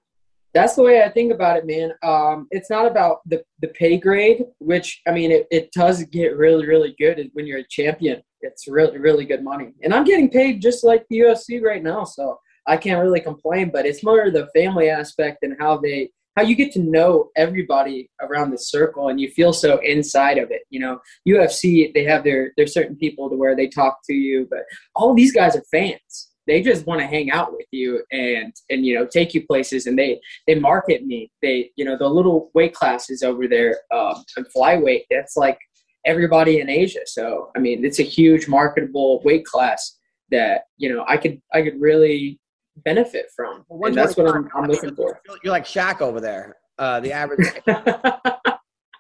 That's the way I think about it, man. Um, it's not about the, the pay grade, which I mean, it, it does get really, really good when you're a champion. It's really, really good money, and I'm getting paid just like the UFC right now, so I can't really complain. But it's more the family aspect and how they, how you get to know everybody around the circle, and you feel so inside of it. You know, UFC they have their there's certain people to where they talk to you, but all these guys are fans. They just want to hang out with you and and you know take you places, and they they market me. They, you know, the little weight classes over there, um, and flyweight. That's like everybody in Asia. So I mean, it's a huge marketable weight class that you know I could I could really benefit from, and that's what I'm, I'm looking for. You're like Shaq over there. Uh, the average. [laughs]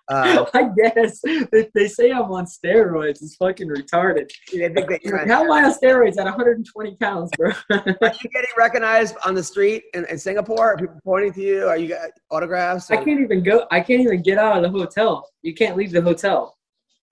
Uh, I guess they, they say I'm on steroids. It's fucking retarded. How am I on steroids at 120 pounds, bro? Are you getting recognized on the street in, in Singapore? Are people pointing to you? Are you got autographs? I can't even go. I can't even get out of the hotel. You can't leave the hotel.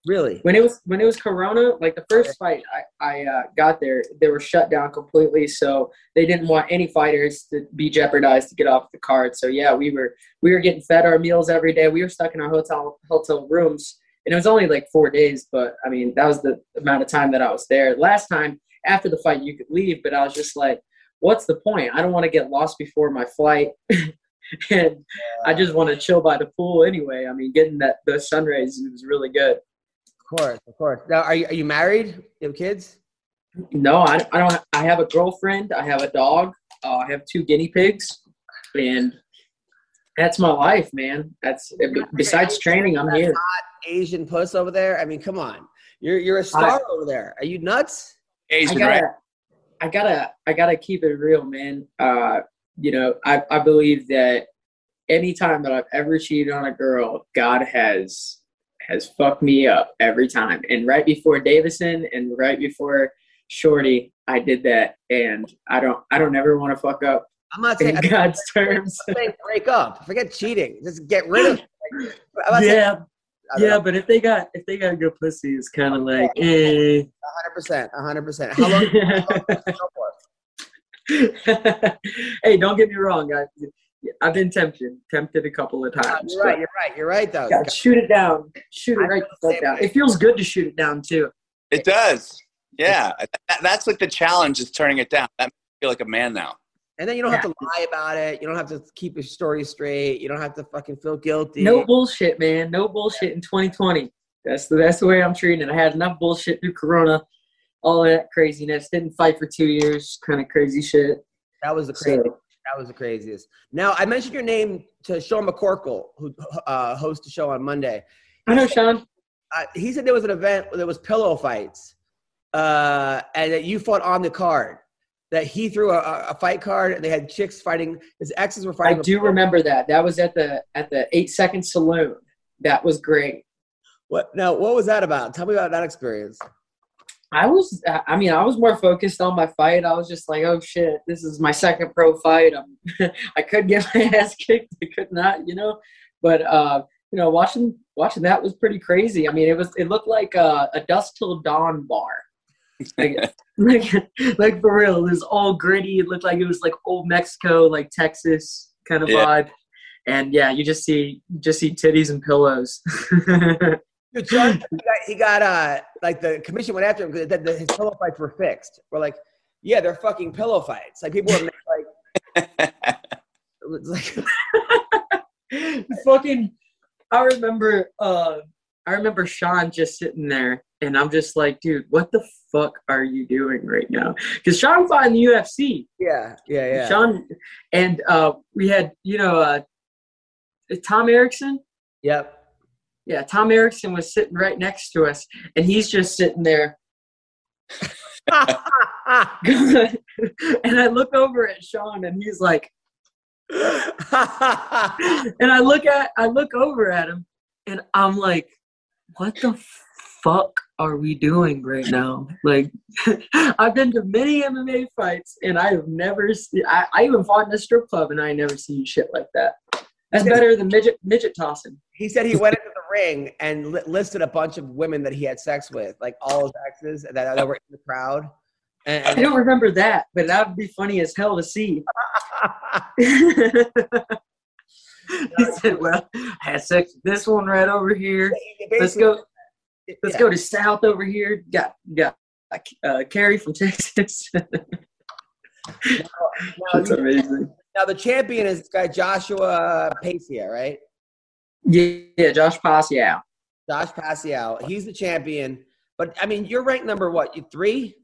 Really? when it was when it was Corona, like the first fight I I uh, got there, they were shut down completely. So they didn't want any fighters to be jeopardized to get off the card. So yeah, we were we were getting fed our meals every day. We were stuck in our hotel hotel rooms, and it was only like four days. But I mean, that was the amount of time that I was there. Last time after the fight, you could leave, but I was just like, what's the point? I don't want to get lost before my flight. [laughs] and I just want to chill by the pool anyway. I mean, getting that the sun rays was really good. Of course, of course. Now, are you, are you married? You have kids? No, I, I don't. I have a girlfriend. I have a dog. Uh, I have two guinea pigs, and that's my life, man. That's besides training, I'm here. Asian puss over there. I mean, come on. You're you're a star over there. Are you nuts? I Asian, gotta, right? I gotta, I gotta keep it real, man. Uh, you know, I, I believe that anytime that I've ever cheated on a girl, God has has fucked me up every time. And right before Deiveson and right before Shorty, I did that, and I don't, I don't ever want to fuck up I'm not in saying, [laughs] [laughs] I'm God's terms. saying break up. Forget cheating. Just get rid of. It. [laughs] Like, I'm saying- yeah, yeah, know. but if they got if they got good pussy, it's kind of like, eh. 100%. 100%. How long? how long did you go for? hey, don't get me wrong, guys. I've been tempted, tempted a couple of times. You're right. You're right. You're right, though. Gotta shoot it down. Shoot it right the fuck down. It feels good to shoot it down too. It does. Yeah, that's like the challenge is turning it down. That makes me feel like a man now. And then you don't have to lie about it. You don't have to keep your story straight. You don't have to fucking feel guilty. No bullshit, man. No bullshit in 2020. That's the that's the way I'm treating it. I had enough bullshit through Corona, all that craziness. Didn't fight for two years. Kind of crazy shit. That was the So- crazy. That was the craziest. Now I mentioned your name to Sean McCorkle, who uh, hosts the show on Monday. I know, Sean. Uh, he said there was an event where there was pillow fights, uh, and that you fought on the card. That he threw a, a fight card, and they had chicks fighting. His exes were fighting. I do remember that. That was at the at the eight second saloon. That was great. What now? What was that about? Tell me about that experience. I was, I mean, I was more focused on my fight. I was just like, oh shit, this is my second pro fight. I'm, [laughs] I could get my [laughs] ass kicked, I could not, you know. But uh, you know, watching watching that was pretty crazy. I mean, it was it looked like a, a dusk till dawn bar. Like, [laughs] like, like for real, it was all gritty. It looked like it was like old Mexico, like Texas kind of Yeah. vibe. And yeah, you just see just see titties and pillows. Dude, Sean, he got, he got uh like the commission went after him because the, his pillow fights were fixed. We're like, yeah, they're fucking pillow fights. Like people were [laughs] like, [laughs] like [laughs] fucking I remember uh I remember Sean just sitting there and I'm just like, dude, what the fuck are you doing right now? Because Sean fought in the UFC. yeah, yeah, yeah. Sean and uh we had, you know, uh Tom Erikson. Yep. Yeah, Tom Erikson was sitting right next to us and he's just sitting there [laughs] and I look over at Sean, and he's like, and I look at I look over at him, and I'm like, what the fuck are we doing right now? Like, [laughs] I've been to many MMA fights, and I have never seen. I, I even fought in a strip club, and I never seen shit like that. That's better than midget midget tossing. he said he went into ring and li- listed a bunch of women that he had sex with, like all his exes that, that were in the crowd. And, I don't remember that, but that would be funny as hell to see. [laughs] [laughs] he said, "Well, I had sex with this one right over here. Let's go. Let's Yeah. go to South over here. Got got uh, Carrie from Texas. [laughs] That's Now, amazing. now the champion is this guy Joshua Pacio, right? Yeah, yeah, Josh Pascal. Josh Pacial. He's the champion. But I mean, you're ranked number what? You three?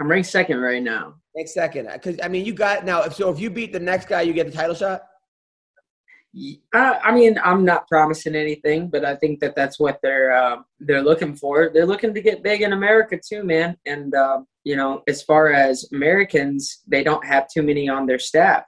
I'm ranked second right now. Next second. Because I mean, you got now. If so, if you beat the next guy, you get the title shot. Uh, I mean, I'm not promising anything, but I think that that's what they're uh, they're looking for. They're looking to get big in America too, man. And uh, you know, as far as Americans, they don't have too many on their staff.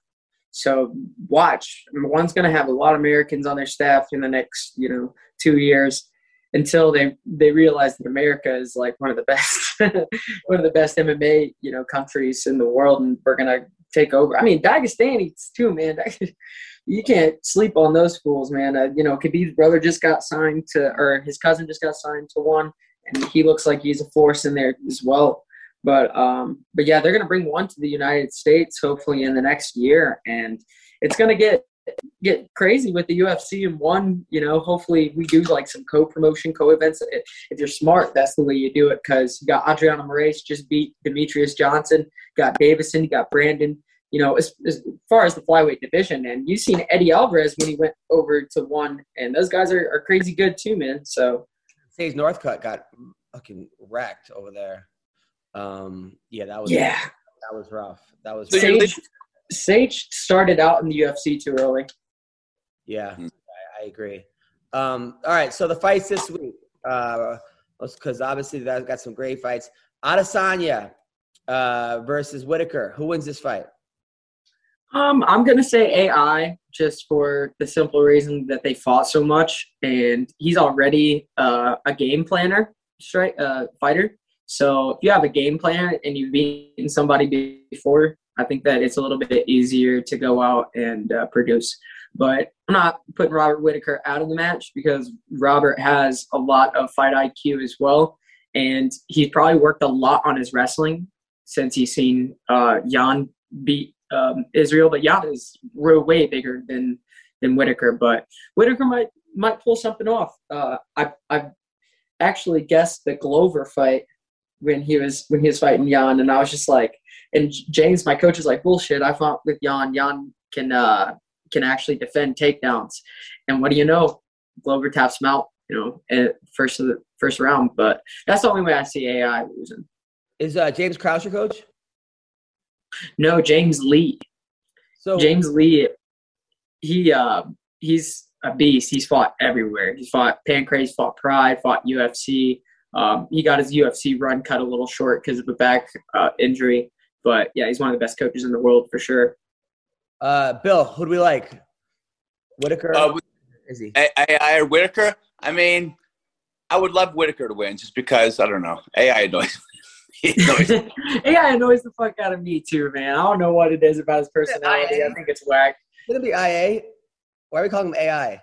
So watch, one's going to have a lot of Americans on their staff in the next, you know, two years until they they realize that America is like one of the best, [laughs] one of the best MMA, you know, countries in the world, and we're gonna take over. I mean, Dagestani's too, man. [laughs] you can't sleep on those fools, man. Uh, you know, Khabib's brother just got signed to, or his cousin just got signed to one, and he looks like he's a force in there as well. But um, but yeah, they're gonna bring one to the United States hopefully in the next year, and it's gonna get get crazy with the UFC and one. You know, hopefully we do like some co-promotion, co-events. If, you're smart, that's the way you do it because you got Adriano Moraes just beat Demetrious Johnson, got Deiveson, you got Brandon you know, as, as far as the flyweight division, and you've seen Eddie Alvarez when he went over to one, and those guys are, are crazy good too, man. So Sage Northcutt got fucking wrecked over there. Um, yeah, that was yeah, that was rough. That was So you're Sage, Sage started out in the UFC too early. yeah, Hmm. I, I agree. Um, all right, so the fights this week, uh, because obviously that got some great fights. Adesanya uh, versus Whitaker. Who wins this fight? Um, I'm gonna say AI just for the simple reason that they fought so much, and he's already uh, a game planner, straight uh, fighter. So if you have a game plan and you've beaten somebody before, I think that it's a little bit easier to go out and uh, produce. But I'm not putting Robert Whitaker out of the match because Robert has a lot of fight IQ as well, and he's probably worked a lot on his wrestling since he's seen uh, Jan beat um, Israel. But Jan is way, bigger than than Whitaker. But Whitaker might might pull something off. Uh, I I actually guessed the Glover fight when he was when he was fighting Jan, and I was just like, and James, my coach, is like, bullshit. I fought with Jan. Jan can uh, can actually defend takedowns, and what do you know? Glover taps him out. You know, first of the first round. But that's the only way I see AI losing. Is uh, James Krause your coach? No, James Lee. So James Lee, he uh, he's a beast. He's fought everywhere. He's fought Pancrase, fought Pride, fought UFC. Um, he got his UFC run cut a little short because of a back uh, injury. But yeah, he's one of the best coaches in the world for sure. uh, Bill, who do we like? Whitaker. Uh, is he? A- AI or Whitaker? I mean, I would love Whitaker to win just because I don't know. AI annoys me. [laughs] He annoys me. [laughs] annoys the fuck out of me too, man. I don't know what it is about his personality. I think it's whack. Gonna be IA. Why are we calling him AI?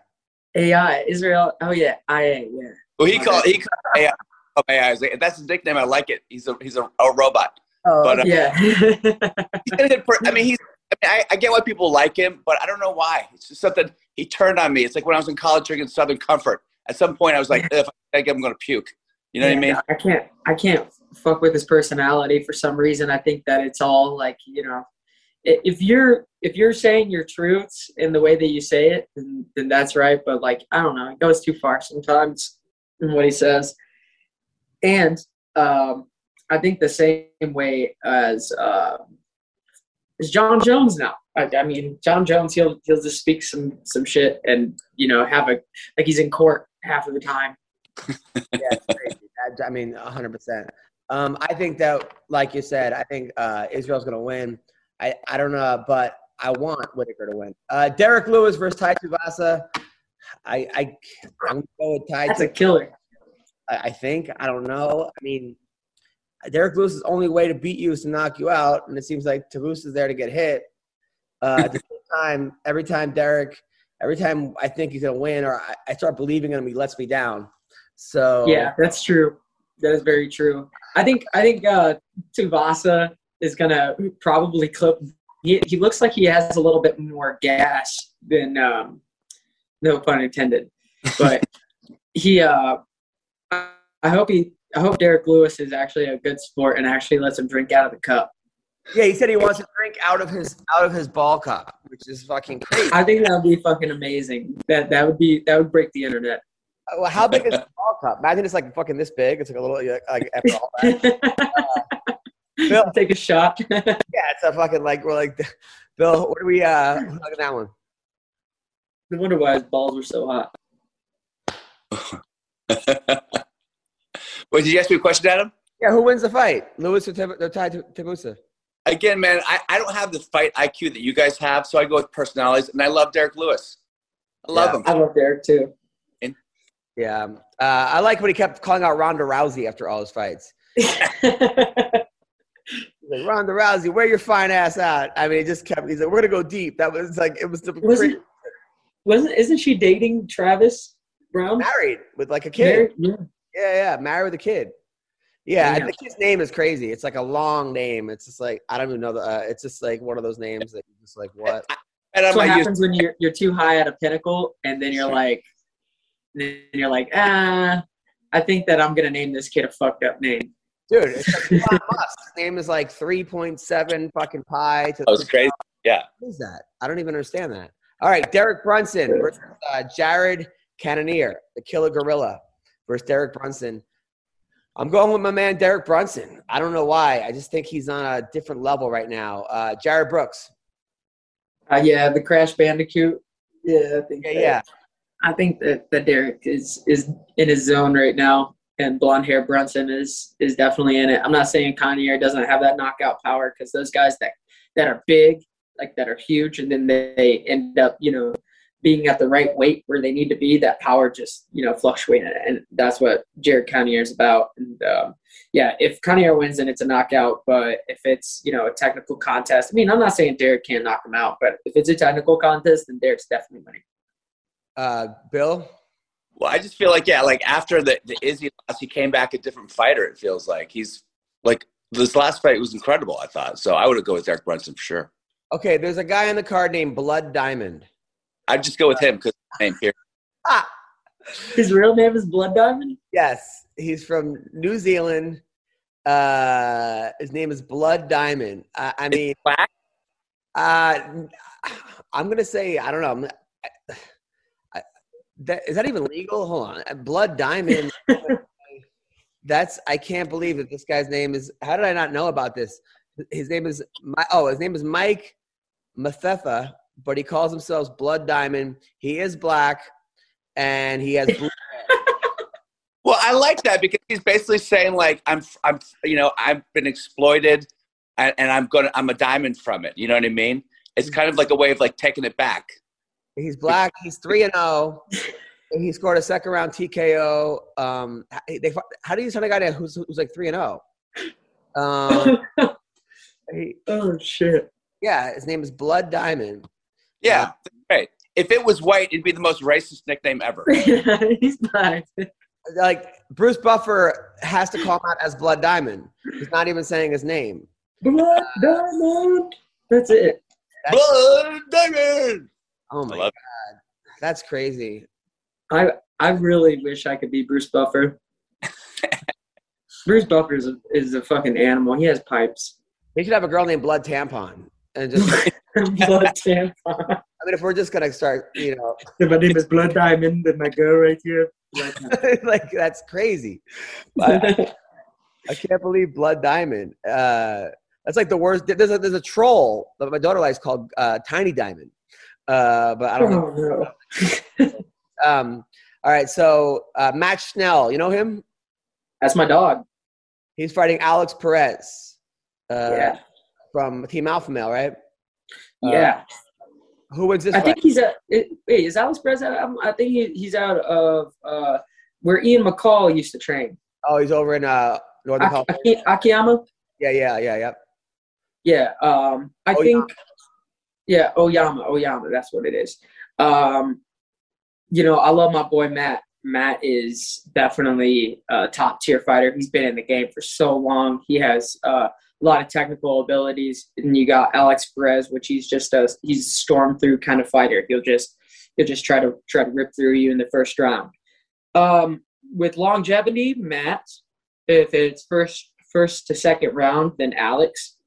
AI, Israel. Oh yeah, IA. Yeah. well, he called he called AI. Oh, AI. is- That's his nickname. I like it. He's a he's a, a robot. Oh But, uh, yeah. [laughs] I mean, he's. I mean, I, I get why people like him, but I don't know why. It's just something he turned on me. It's like when I was in college drinking Southern Comfort. At some point, I was like, if I get, I'm going to puke. You know what I mean? I can't I can't fuck with his personality for some reason. I think that it's all like, you know, if you're if you're saying your truths in the way that you say it, then, then that's right. But like, I don't know, it goes too far sometimes in what he says. And um, I think the same way as uh, as Jon Jones now. I, I mean, Jon Jones, he'll he'll just speak some some shit and you know have a like he's in court half of the time. [laughs] Yeah, it's crazy. I, I mean, 100. percent Um, I think that, like you said, I think uh, Israel's going to win. I, I don't know, but I want Whitaker to win. Uh, Derrick Lewis versus Tai Tuivasa. I, I, I'm going to go with Tai. That's a killer. I, think. I don't know. I mean, Derrick Lewis's only way to beat you is to knock you out, and it seems like Toulouse is there to get hit. Uh, at the same [laughs] time, every time Derrick, every time I think he's gonna win, or I, I start believing in him, he lets me down. So Yeah, that's true. That is very true. I think I think uh, Tuivasa is gonna probably clip. He, he looks like he has a little bit more gas than um, no pun intended, but [laughs] he. Uh, I I hope he. I hope Derrick Lewis is actually a good sport and actually lets him drink out of the cup. yeah, he said he wants to drink out of his out of his ball cup, which is fucking crazy. I think that would be fucking amazing. That that would be that would break the internet. Well, How big is the ball cup? Imagine it's like fucking this big. It's like a little like, like after all that. [laughs] Bill, Take a shot. [laughs] yeah, it's a fucking like we're like, Bill. What are we? uh Look at that one. no wonder why his balls were so hot. [laughs] Wait, did you ask me a question, Adam? Yeah, who wins the fight? Lewis or Tib- or Tai Tabusa? Again, man, I, I don't have the fight IQ that you guys have, so I go with personalities, and I love Derrick Lewis. I love Yeah. him. I love Derrick too. Yeah, um, uh, I like when he kept calling out Ronda Rousey after all his fights. He's [laughs] like Ronda Rousey, where your fine ass at? I mean, he just kept. He's like, we're gonna go deep. That was like it was the wasn't wasn't isn't she dating Travis Browne? married with like a kid. Married? Yeah. Yeah, yeah, married with a kid. Yeah, Yeah. the kid's name is crazy. It's like a long name. It's just like I don't even know the. Uh, it's just like one of those names that you're just like what. And That's I'm what like, happens when you're you're too high at a pinnacle, and then you're like, then you're like, ah, I think that I'm gonna name this kid a fucked up name. Dude, it's like Elon [laughs] Musk. His name is like three point seven fucking pi to that was crazy. Yeah. What is that? I don't even understand that. All right, Derek Brunson versus uh, Jared Cannonier, the killer gorilla, versus Derek Brunson. I'm going with my man Derek Brunson. I don't know why. I just think he's on a different level right now. Uh, Jared Brooks. Uh, yeah, the Crash Bandicoot. Yeah, I think. Yeah, that- yeah. I think that, that Derek is is in his zone right now, and blonde hair Brunson is is definitely in it. I'm not saying Kanye doesn't have that knockout power because those guys that that are big, like that are huge, and then they end up, you know, being at the right weight where they need to be. That power just you know fluctuating, and that's what Jared Cannonier is about. And um, yeah, if Cannonier wins, then it's a knockout. But if it's you know a technical contest, I mean, I'm not saying Derek can't knock him out, but if it's a technical contest, then Derek's definitely winning. Uh, Bill. Well, I just feel like, yeah, like after the, the Izzy loss, he came back a different fighter, it feels like. He's like, this last fight was incredible, I thought. So I would go with Derek Brunson for sure. Okay, there's a guy on the card named Blood Diamond. I'd just go with him because name here. Ah, [laughs] His real name is Blood Diamond. yes, he's from New Zealand. Uh, his name is Blood Diamond. I, I mean, Black? Uh, I'm gonna say I don't know. I'm, I, I, that, is that even legal? Hold on. Uh, Blood Diamond. [laughs] that's I can't believe that this guy's name is. How did I not know about this? His name is my. Oh, his name is Mike Mathetha, but he calls himself Blood Diamond. He is black, and he has blue. [laughs] Well, I like that because he's basically saying like I'm, I'm, you know, I've been exploited, and, and I'm gonna, I'm a diamond from it. You know what I mean? It's kind of like a way of like taking it back. He's black. He's three and zero. [laughs] He scored a second round TKO. Um, they, how do you sound a guy that who's, who's like three and zero? Um, [laughs] he- oh shit! yeah, his name is Blood Diamond. Yeah, right. If it was white, it'd be the most racist nickname ever. [laughs] He's black. Like Bruce Buffer has to call him out as Blood Diamond. He's not even saying his name. Blood Diamond. That's it. Blood diamond. Oh my love god, that's crazy. I I really wish I could be Bruce Buffer. [laughs] Bruce Buffer is a, is a fucking animal. He has pipes. He should have a girl named Blood Tampon. And just, [laughs] Blood tampon. I mean, if we're just gonna start, you know, if [laughs] My name is Blood Diamond, and my girl right here. Right [laughs] like that's crazy. now. I, I can't believe Blood Diamond. Uh, that's like the worst. There's a there's a troll that my daughter likes called uh, Tiny Diamond. Uh, but I don't know. Oh, no. [laughs] Um, all right, so uh, Matt Schnell, you know him? That's my dog. He's fighting Alex Perez. Uh, yeah, From Team Alpha Male, right? Uh, yeah. Who wins this I think he's a. It, wait, is Alex Perez? out- I think he, he's out of uh, where Ian McCall used to train. oh, he's over in uh, Northern Aki- California. Aki- Akiyama. Yeah, yeah, yeah, yeah. Yeah. Um, I Oyama. think. Yeah, Oyama. Oyama. That's what it is. Um, you know, I love my boy Matt. Matt is definitely a top tier fighter. He's been in the game for so long. He has uh, a lot of technical abilities. And you got Alex Perez, which he's just a he's a storm through kind of fighter. He'll just he'll just try to try to rip through you in the first round. Um, with longevity, Matt, if it's first first to second round, then Alex.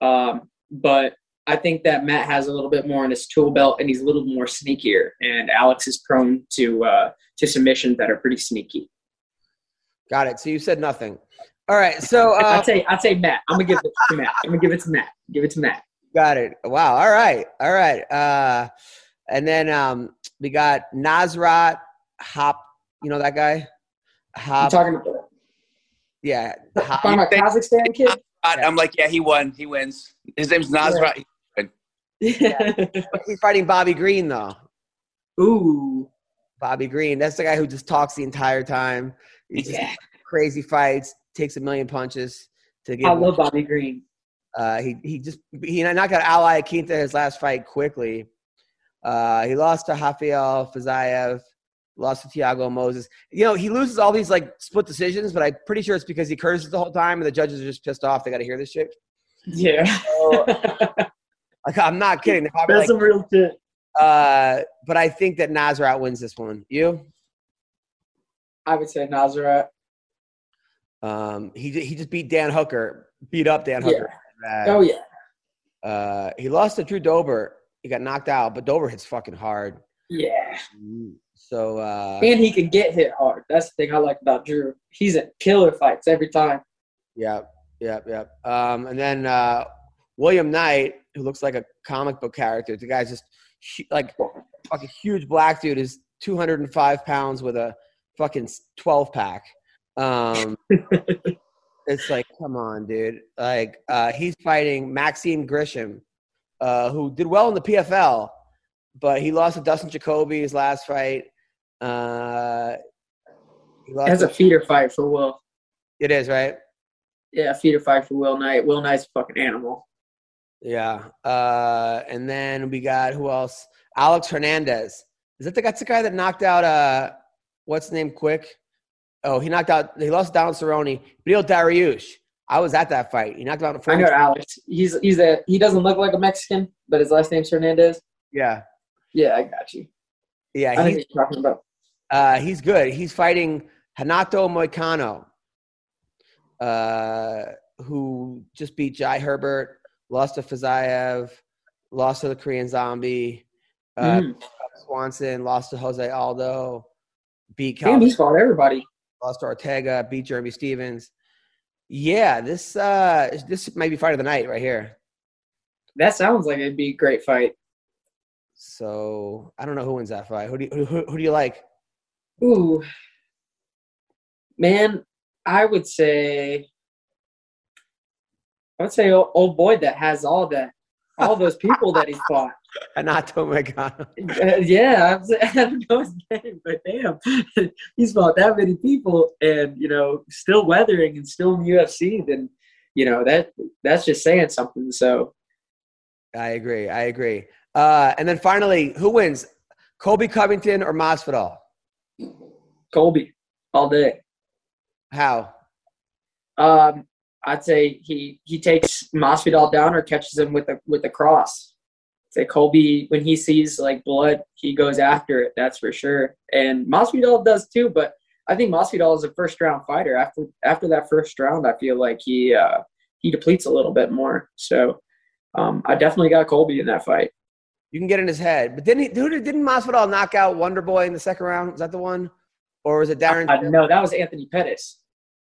Um, but I think that Matt has a little bit more in his tool belt, and he's a little more sneakier. And Alex is prone to uh, to submissions that are pretty sneaky. Got it. So you said nothing. All right. So uh, I'd say I'd say Matt. I'm gonna give it to Matt. I'm gonna give it to Matt. Give it to Matt. got it. Wow. All right. All right. Uh, and then um, we got Nasrat Hop. You know that guy? I'm Hop. talking about, yeah. Hop. talking about Kazakhstan kid. I'm like, yeah, he won. He wins. His name's Nasrat. He's fighting Bobby Green though. Ooh, Bobby Green. That's the guy who just talks the entire time. He just yeah. crazy fights, takes a million punches to get. I love Bobby Green. Uh, he he just he knocked out Al Iaquinta his last fight quickly. Uh, he lost to Rafael Fiziev, lost to Thiago Moses. You know he loses all these like split decisions, but I'm pretty sure it's because he curses the whole time and the judges are just pissed off. They got to hear this shit. Yeah, [laughs] Like I'm not kidding. They're probably that's like, some real shit. uh, but I think that Nazareth wins this one. You? I would say Nazareth. Um, he he just beat Dan Hooker, beat up Dan Yeah. Hooker. Uh, Oh yeah, Uh, he lost to Drew Dober. He got knocked out, but Dober hits fucking hard. yeah. So uh, And he can get hit hard. That's the thing I like about Drew. He's a killer fights every time. yeah, yeah, yeah. Um, and then uh, William Knight, who looks like a comic book character. The guy's just hu- like fucking huge black dude. Is 205 pounds with a fucking 12 pack. Um, it's like, come on, dude. Like, uh, he's fighting Maxim Grishin, uh, who did well in the PFL, but he lost to Dustin Jacoby his last fight. Uh, he lost That's a feeder fight for Will. it is right. Yeah, feeder fight for Will Knight. Will Knight's a fucking animal. Yeah. Uh, and then we got who else? Alex Hernandez. Is that the that's the guy that knocked out uh what's name quick? Oh, he knocked out he lost down Cerrone. Beal Dariush. I was at that fight. He knocked him out in I 40. know Alex. He's he's a he doesn't look like a Mexican, but his last name's Hernandez. Yeah. Yeah, I got you. I Yeah, he's he's talking about. uh he's good. He's fighting Renato Moicano. Uh who just beat Jai Herbert, lost to Fiziev, lost to the Korean Zombie. Uh, Mm. Swanson lost to Jose Aldo, beat Damn, he's fought everybody. Lost Ortega, beat Jeremy Stevens. Yeah, this uh this might be fight of the night right here. That sounds like it'd be a great fight. So I don't know who wins that fight. Who do you, who, who do you like? Ooh, man, I would say, I would say old, old boy that has all that, all those people that he fought. [laughs] Anato Megano. [laughs] Uh, yeah, [laughs] I don't know his name, but damn, he's fought that many people, and you know, still weathering and still in the UFC. Then, you know, that that's just saying something. So, I agree. I agree. Uh, and then finally, who wins? Colby Covington or Masvidal? Colby, all day. How? Um, I'd say he he takes Masvidal down or catches him with a with a cross. Say Colby when he sees like blood, he goes after it. That's for sure. And Masvidal does too. But I think Masvidal is a first round fighter. After after that first round, I feel like he uh, he depletes a little bit more. So um, I definitely got Colby in that fight. You can get in his head. But didn't he, did, didn't Masvidal knock out Wonder Boy in the second round? Was that the one? Or was it Darren Uh, no, that was Anthony Pettis.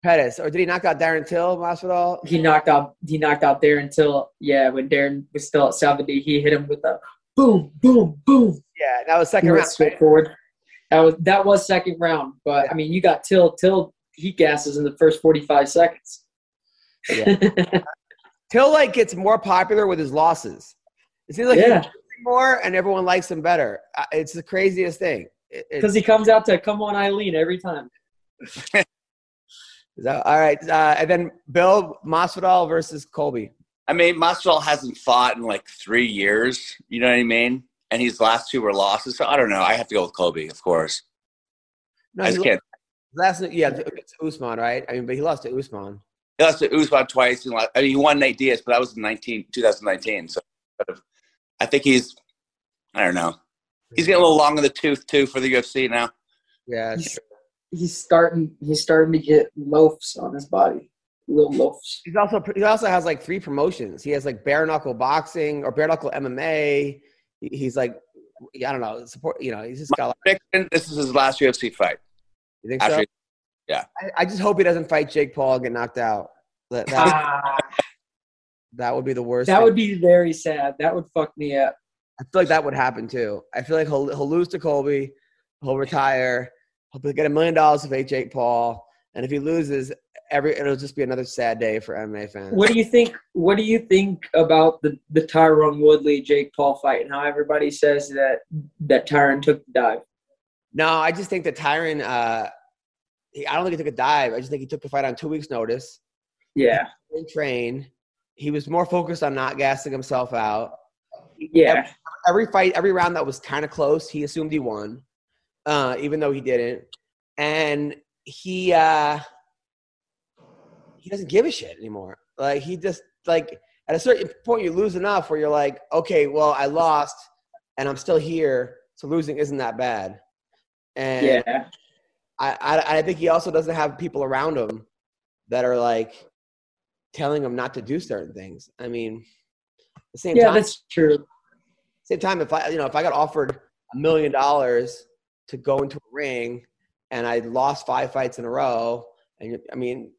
Pettis? Or did he knock out Darren Till, Masvidal? He knocked out he knocked out Darren until yeah when Darren was still at seventy, he hit him with a boom boom boom. Yeah, that was second He round. straight right? forward. That was that was second round, but I mean, you got Till Till he gasses in the first forty five seconds. [laughs] Till like gets more popular with his losses. It seems like yeah, more, and everyone likes him better. Uh, It's the craziest thing. Because he comes out to "Come on, Eileen" every time. [laughs] that- all right, uh, and then Bill Masvidal versus Colby. I mean, Masvidal hasn't fought in like three years. You know what I mean? And his last two were losses. So I don't know. I have to go with Colby, of course. No, I just can't. Last, yeah, it's Usman, right? I mean, but he lost to Usman. He lost to Usman twice. And I mean, he won Nate Diaz, but that was in 19, 2019. So I think he's, I don't know. He's getting a little long in the tooth, too, for the UFC now. Yeah, He's, he's starting. He's starting to get loafs on his body, little loafs. He's also he also has like three promotions. He has like bare knuckle boxing or bare knuckle MMA. He's like, I don't know, support. You know, he's just got. A lot, Prediction, This is his last UFC fight. you think so? After, I, I just hope he doesn't fight Jake Paul and get knocked out. That that, [laughs] that would be the worst. that thing. would be very sad. That would fuck me up. I feel like that would happen too. I feel like he'll he'll lose to Colby, he'll retire, he'll get a million dollars to fight Jake Paul, and if he loses, every it'll just be another sad day for MMA fans. What do you think? What do you think about the the Tyron Woodley Jake Paul fight and how everybody says that that Tyron took the dive? No, I just think that Tyron. Uh, he, I don't think he took a dive. I just think he took the fight on two weeks' notice. Yeah, Didn't train. He was more focused on not gassing himself out. yeah, Every fight, every round that was kind of close, he assumed he won, uh, even though he didn't. And he uh, he doesn't give a shit anymore. Like he just like at a certain point you lose enough where you're like, okay, well I lost, and I'm still here, so losing isn't that bad. And yeah. I, I I think he also doesn't have people around him that are like telling him not to do certain things. I mean, the same Yeah, time, that's true. same time, if I you know if I got offered a million dollars to go into a ring and I lost five fights in a row, and I mean,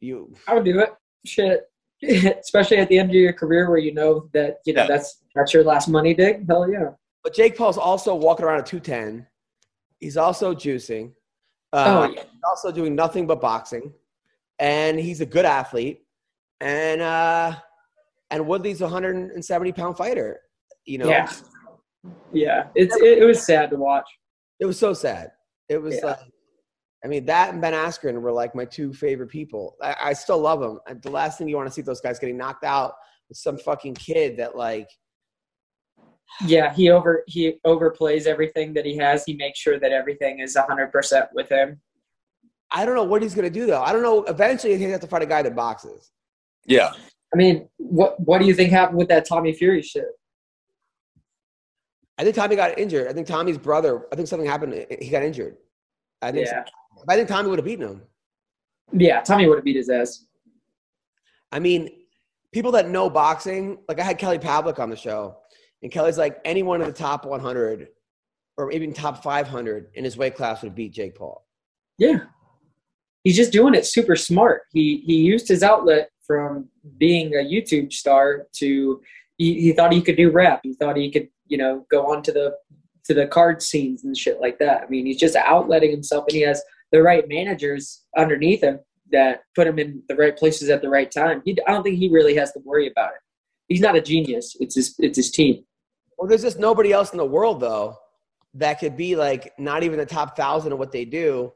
you I would do it. Shit. [laughs] Especially at the end of your career where you know that, you know, Yeah. that's that's your last money dig. Hell yeah. but Jake Paul's also walking around at two ten. He's also juicing. Uh, oh yeah. He's also doing nothing but boxing, and he's a good athlete. And uh, and Woodley's a 170 pound fighter. You know, Yeah. Yeah. It's it, it was sad to watch. It was so sad. It was Yeah. like, I mean, that and Ben Askren were like my two favorite people. I, I still love them. And the last thing you want to see those guys getting knocked out with some fucking kid that like, Yeah, he over he overplays everything that he has. He makes sure that everything is hundred percent with him. I don't know what he's gonna do though. I don't know. Eventually, he's gonna have to fight a guy that boxes. Yeah. I mean, what what do you think happened with that Tommy Fury shit? I think Tommy got injured. I think Tommy's brother. I think something happened. He got injured. I think. Yeah. I think Tommy would have beaten him. Yeah, Tommy would have beat his ass. I mean, people that know boxing, like I had Kelly Pavlik on the show, and Kelly's like anyone in the top 100 or even top 500 in his weight class would beat Jake Paul. Yeah. He's just doing it super smart. He he used his outlet from being a YouTube star to he, he thought he could do rap. He thought he could, you know, go on to the to the card scenes and shit like that. I mean, he's just outletting himself and he has the right managers underneath him that put him in the right places at the right time. He, I don't think he really has to worry about it. He's not a genius. It's his it's his team. Well, there's just nobody else in the world though that could be like not even the top thousand of what they do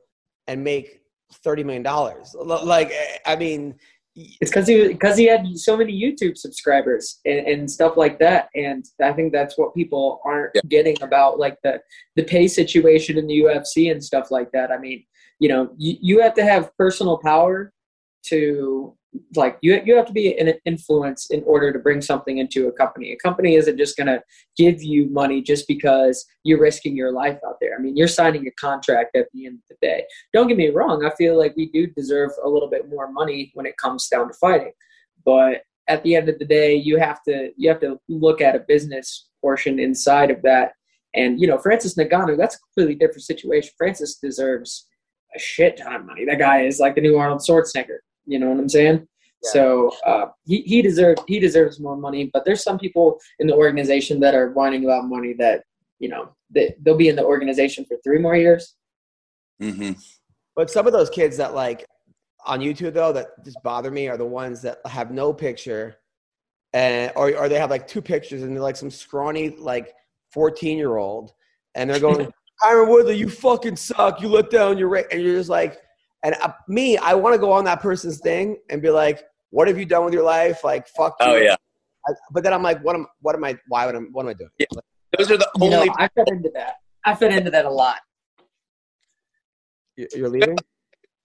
and make thirty million dollars. Like, I mean, It's because he because he had so many YouTube subscribers and, and stuff like that, and I think that's what people aren't Yeah. getting about like the the pay situation in the UFC and stuff like that. I mean, you know, you, you have to have personal power to like you you have to be an influence in order to bring something into a company. A company isn't just going to give you money just because you're risking your life out there. I mean, you're signing a contract at the end of the day. Don't get me wrong i feel like we do deserve a little bit more money when it comes down to fighting. But at the end of the day you have to you have to look at a business portion inside of that. And you know francis ngannou that's a completely different situation. Francis deserves a shit ton of money. That guy is like the new arnold schwarzenegger you know what i'm saying Yeah. so uh, he, he deserves he deserves more money but there's some people in the organization that are whining about money that you know they, they'll be in the organization for three more years hmm but some of those kids that like, on YouTube though that just bother me are the ones that have no picture, and or or they have like two pictures and they're like some scrawny like fourteen year old, and they're going, [laughs] Tyron Woodley, you fucking suck. You let down your rate, and you're just like, and uh, me, I want to go on that person's thing and be like, what have you done with your life? Like, fuck. Oh you. yeah, I, but then I'm like, what am what am I? Why would I? What am I doing? Yeah. those are the You know. I fit into that. I fit into that a lot. You- You're leaving.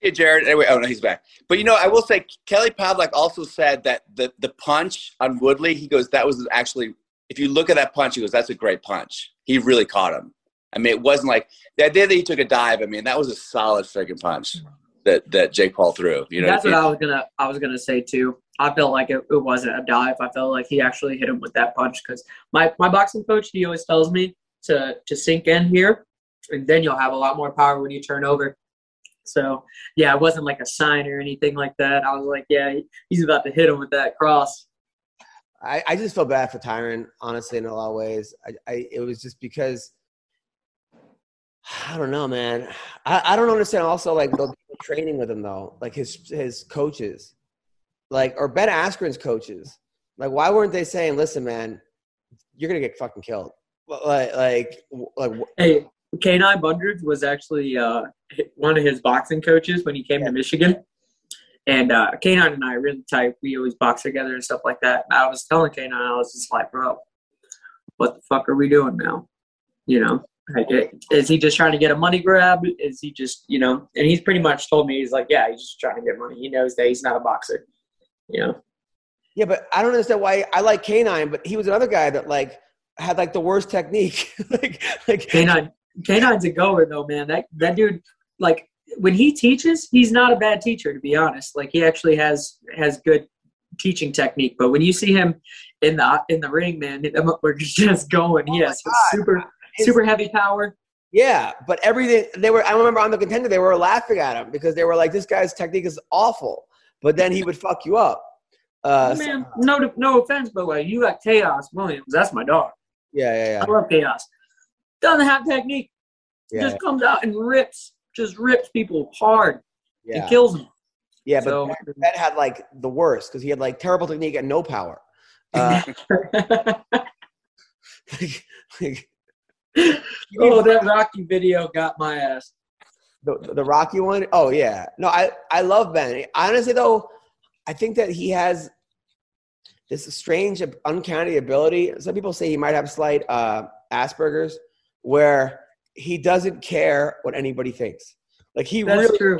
Yeah, Jared. Anyway, oh no, he's back. But you know, I will say Kelly Pavlik also said that the the punch on Woodley, he goes, that was actually. If you look at that punch, he goes, that's a great punch. He really caught him. I mean, it wasn't like the idea that he took a dive. I mean, that was a solid friggin' punch that that Jake Paul threw. You know, That's what it- I was gonna. I was gonna say too. I felt like it, it wasn't a dive. I felt like he actually hit him with that punch because my my boxing coach he always tells me to to sink in here, and then you'll have a lot more power when you turn over. So yeah, it wasn't like a sign or anything like that. I was like, yeah, he's about to hit him with that cross. I, I just feel bad for Tyron, honestly, in a lot of ways. I, I it was just because [sighs] I don't know, man. I, I don't understand also like the people training with him though, like his his coaches, like or Ben Askren's coaches. Like, why weren't they saying, "Listen, man, you're gonna get fucking killed"? Like, like, like Hey, K9 Bundrage was actually uh, one of his boxing coaches when he came to Michigan. And uh, K9 and I are really tight. We always box together and stuff like that. And I was telling K9, I was just like, bro, what the fuck are we doing now? You know, like, eh, is he just trying to get a money grab? Is he just, you know, and he's pretty much told me, he's like, yeah, he's just trying to get money. He knows that he's not a boxer, you know? yeah, but I don't understand why I like K9, but he was another guy that like had like the worst technique. [laughs] like, like K9, K9's a goer though, man. That that dude, like when he teaches, he's not a bad teacher to be honest. Like he actually has has good teaching technique. But when you see him in the in the ring, man, we're [laughs] just going. Oh he has super His- super heavy power. Yeah, but everything they were. I remember on the contender they were laughing at him because they were like, "This guy's technique is awful," but then he would fuck you up. Uh, so- man, no no offense, but like you got Chaos Williams. That's my dog. yeah, yeah, yeah. I love Chaos. Doesn't have technique. yeah, Just comes out and rips, just rips people hard yeah, and kills them. yeah. But So- ben, Ben had like the worst because he had like terrible technique and no power. Uh, [laughs] [laughs] like, like, [laughs] oh, that Rocky video got my ass. the the Rocky one. Oh yeah, no, I I love Ben. Honestly though, I think that he has this strange, uncanny ability. Some people say he might have slight uh, Asperger's, where he doesn't care what anybody thinks. Like he That's really true.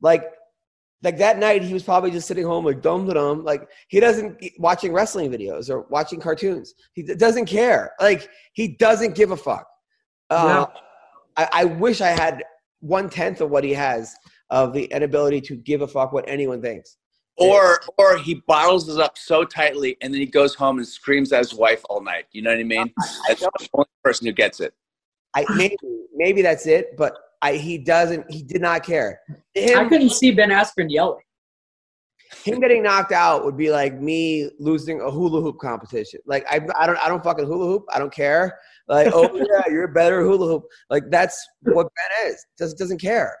like like that night he was probably just sitting home like dum dum dum like he doesn't watching wrestling videos or watching cartoons he doesn't care like he doesn't give a fuck uh, I, I wish i had one tenth of what he has of the inability to give a fuck what anyone thinks or or he bottles it up so tightly and then he goes home and screams at his wife all night. You know what I mean? [laughs] That's the only person who gets it. i maybe maybe that's it but I, he doesn't he did not care him, I couldn't see Ben Askren yelling. him getting knocked out would be like me losing a hula hoop competition. Like I, I don't, I don't fucking hula hoop. I don't care. Like, oh [laughs] yeah, you're better hula hoop. Like that's what Ben is. Doesn't doesn't care.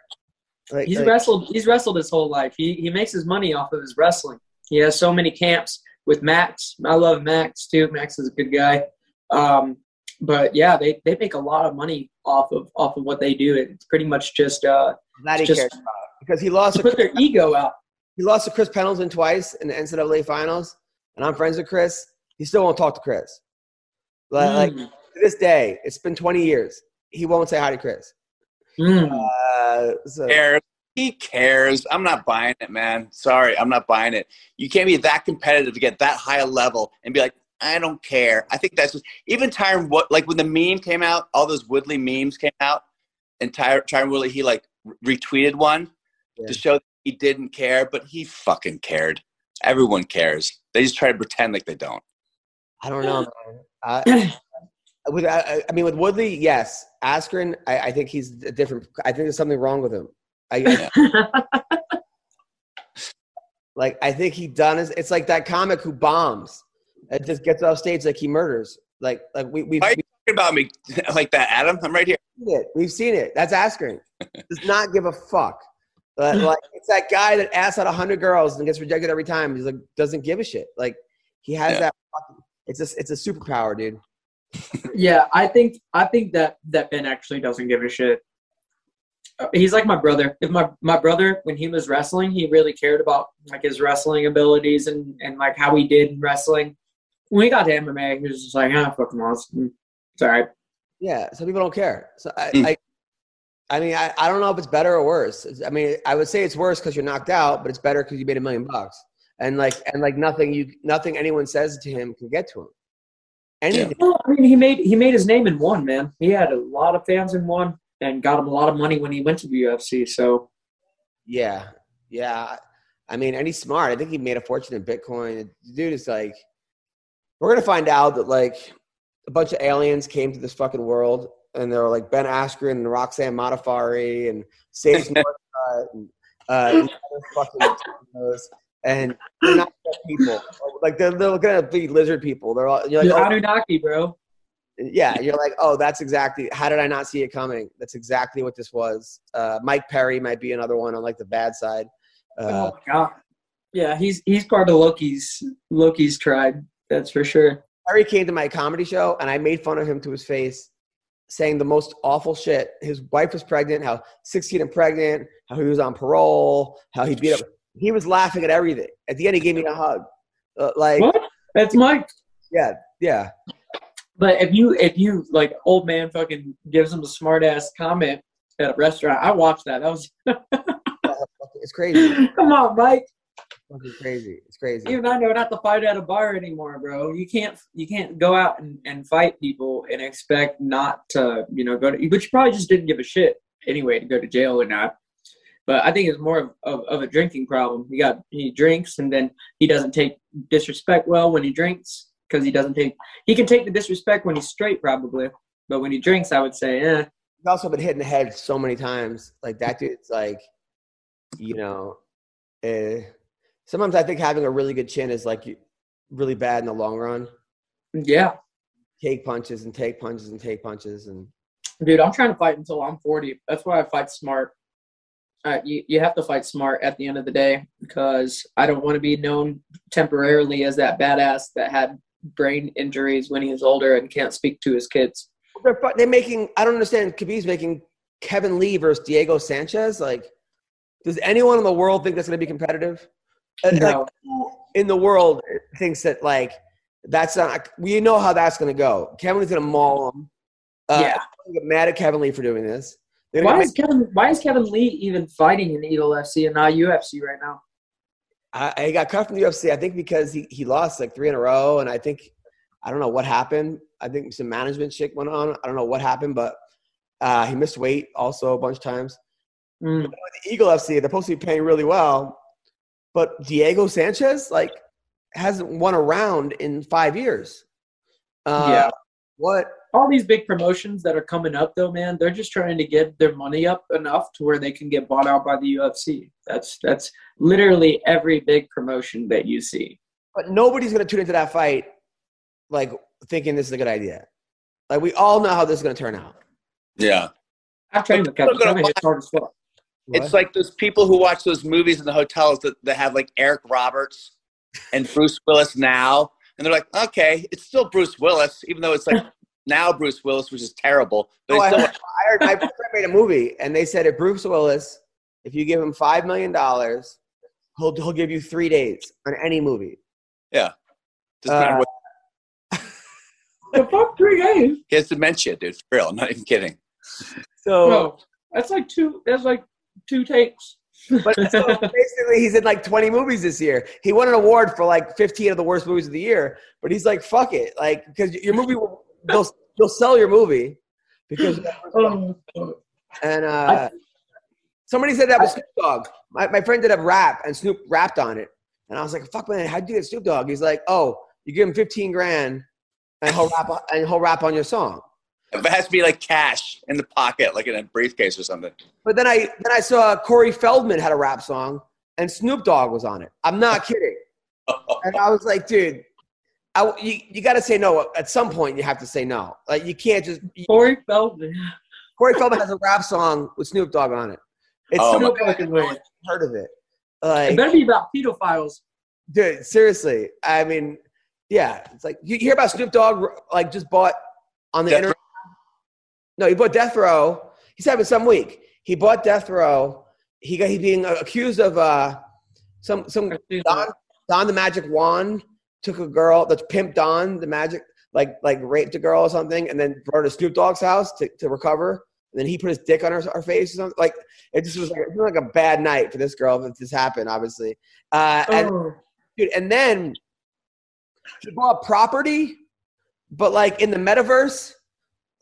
Like, He's like, wrestled. He's wrestled his whole life. He he makes his money off of his wrestling. He has so many camps with Max. I love Max too. Max is a good guy. Um, but yeah, they, they make a lot of money off of off of what they do. It's pretty much just uh, that he just- cares about because he lost. to To, put their ego out. he lost to Chris Pendleton twice in the NCAA finals, and I'm friends with Chris. He still won't talk to Chris. Like, like Mm. to this day, it's been 20 years. He won't say hi to Chris. Mm. Uh, so, cares. He cares. I'm not buying it, man. Sorry, I'm not buying it. You can't be that competitive to get that high a level and be like, I don't care. I think that's just even Tyron. What like when the meme came out, all those Woodley memes came out, and Ty, Tyron Woodley he like retweeted one Yeah. to show that he didn't care, but he fucking cared. Everyone cares. They just try to pretend like they don't. I don't know. [clears throat] I, with I, I mean, with Woodley, yes. Askren, I, I think he's a different. I think there's something wrong with him. I, [laughs] like I think he done is. It's like that comic who bombs. It just gets off stage like he murders. Like like we we've, Why are you we've talking about me [laughs] like that, Adam? I'm right here. We've seen it. We've seen it. That's Askren. [laughs] Does not give a fuck. But, like [laughs] it's that guy that asks out a hundred girls and gets rejected every time. He's like doesn't give a shit. Like he has Yeah. that. Fucking, it's a it's a superpower, dude. Yeah, I think I think that that Ben actually doesn't give a shit. Uh, He's like my brother. If my my brother when he was wrestling, he really cared about like his wrestling abilities and and like how he did in wrestling. When he got to MMA, he was just like, ah, fuck him, it's all right. Yeah, some people don't care. So I, Hmm. I, I mean, I, I don't know if it's better or worse. It's- I mean, I would say it's worse because you're knocked out, but it's better because you made a million bucks. And like, and like nothing you, nothing anyone says to him can get to him. Anything. Well, I mean, he made he made his name in one man. He had a lot of fans in one, and got him a lot of money when he went to the UFC. So Yeah, yeah. I mean, and he's smart. I think he made a fortune in Bitcoin. The dude is like, we're gonna find out that like a bunch of aliens came to this fucking world, and they were like Ben Askren and Roxanne Modafferi and Sage Northcutt [laughs] and uh, these other fucking those, and they're not people. Like they're, they're gonna be lizard people. They're all you're the like, oh, Anunnaki, bro. yeah, you're like, oh, that's exactly. How did I not see it coming? That's exactly what this was. Uh, Mike Perry might be another one on like the bad side. Uh, oh my god. Yeah, he's he's part of Loki's Loki's tribe. That's for sure. Harry came to my comedy show, and I made fun of him to his face, saying the most awful shit. His wife was pregnant, how 16 and pregnant, how he was on parole, how he beat up. He was laughing at everything. At the end, he gave me a hug. Uh, like, What? That's Mike. yeah, yeah. But if you if you like old man fucking gives him a smart ass comment at a restaurant, I watched that. That was [laughs] It's crazy. come on, Mike. Fucking crazy. It's crazy. Even I know not to fight at a bar anymore, bro. You can't you can't go out and, and fight people and expect not to, you know, go to but you probably just didn't give a shit anyway to go to jail or not. But I think it's more of, of, of a drinking problem. He got he drinks and then he doesn't take disrespect well when he drinks because he doesn't take he can take the disrespect when he's straight probably. But when he drinks, I would say, eh. He's also been hit in the head so many times. Like that dude's like, you know, eh. Sometimes I think having a really good chin is like really bad in the long run. Yeah. Take punches and take punches and take punches and Dude, I'm trying to fight until I'm 40. That's why I fight smart. Uh, you, you have to fight smart at the end of the day because I don't want to be known temporarily as that badass that had brain injuries when he was older and can't speak to his kids. they're they're making. I don't understand. Khabib's making Kevin Lee versus Diego Sanchez. Like, does anyone in the world think that's going to be competitive? Uh, Like, who in the world thinks that like that's not? We know how that's going to go. Kevin Lee's going to maul him. Uh, Yeah. Get mad at Kevin Lee for doing this. They're Why is Kevin Why is Kevin Lee even fighting in Eagle FC and not UFC right now? I, he got cut from the UFC. I think because he, he lost like three in a row, and I think I don't know what happened. I think some management shit went on. I don't know what happened, but uh, he missed weight also a bunch of times. Mm. The Eagle FC, they're supposed to be paying really well, but Diego Sanchez like hasn't won a round in five years. Uh, Yeah. What? All these big promotions that are coming up, though, man, they're just trying to get their money up enough to where they can get bought out by the UFC. That's that's literally every big promotion that you see. But nobody's gonna tune into that fight like thinking this is a good idea. Like we all know how this is gonna turn out. Yeah. I've trained with Kevin. Look at Kevin hits hard as fuck. It's like those people who watch those movies in the hotels that, that have like Eric Roberts and Bruce Willis now. And they're like, okay, it's still Bruce Willis, even though it's like [laughs] now Bruce Willis, which is terrible. But No, it's I, still, I heard my friend made a movie, and they said if Bruce Willis, if you give him five million dollars, he'll he'll give you three days on any movie. doesn't Uh, what. [laughs] The fuck three days? He has dementia, dude. For real. I'm not even kidding. So, Bro, that's like two. That's like two takes. but so [laughs] basically, he's in like twenty movies this year. He won an award for like fifteen of the worst movies of the year. But he's like, fuck it, like because your movie will they'll, you'll sell your movie because Um, [laughs] and uh, somebody said that was Snoop Dogg. My, my friend did a rap, and Snoop rapped on it. And I was like, "Fuck, man, how'd you get Snoop Dogg?" He's like, "Oh, you give him fifteen grand, and he'll rap, and he'll rap on your song." If it has to be like cash in the pocket, like in a briefcase or something. But then I then I saw Corey Feldman had a rap song, and Snoop Dogg was on it. I'm not [laughs] kidding. And I was like, dude, I, you, you got to say no. At some point, you have to say no. Like you can't just. Corey Feldman. [laughs] Corey Feldman has a rap song with Snoop Dogg on it. It's Oh, Snoop No fucking way. heard of it. It better be about pedophiles. dude, seriously. I mean, yeah, it's like you hear about Snoop Dogg like just bought on the Death internet. No, he bought Death Row. He's having some week. He bought Death Row. He got he's being accused of uh some some Don, Don the Magic Juan took a girl that's Pimp Don the Magic like like raped a girl or something and then brought her to Snoop Dogg's house to, to recover. And then he put his dick on her, her face or something. Like it just was like, it was like a bad night for this girl if this happened, obviously. Uh, and Oh. dude, and then he bought property, but like in the metaverse,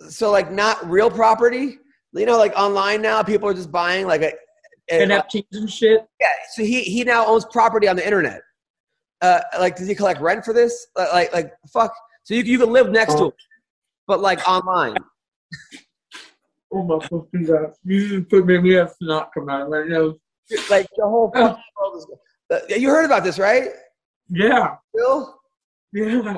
so like not real property. You know, like online now, people are just buying like a, a NFTs and shit. yeah. So he he now owns property on the internet. Uh, like, does he collect rent for this? Like, like, like fuck. So you you can live next to him, but like online. [laughs] Oh my fucking god! You just put me. We have snot come out right now. Like the whole world is. Uh, you heard about this, right? Yeah, Bill? yeah.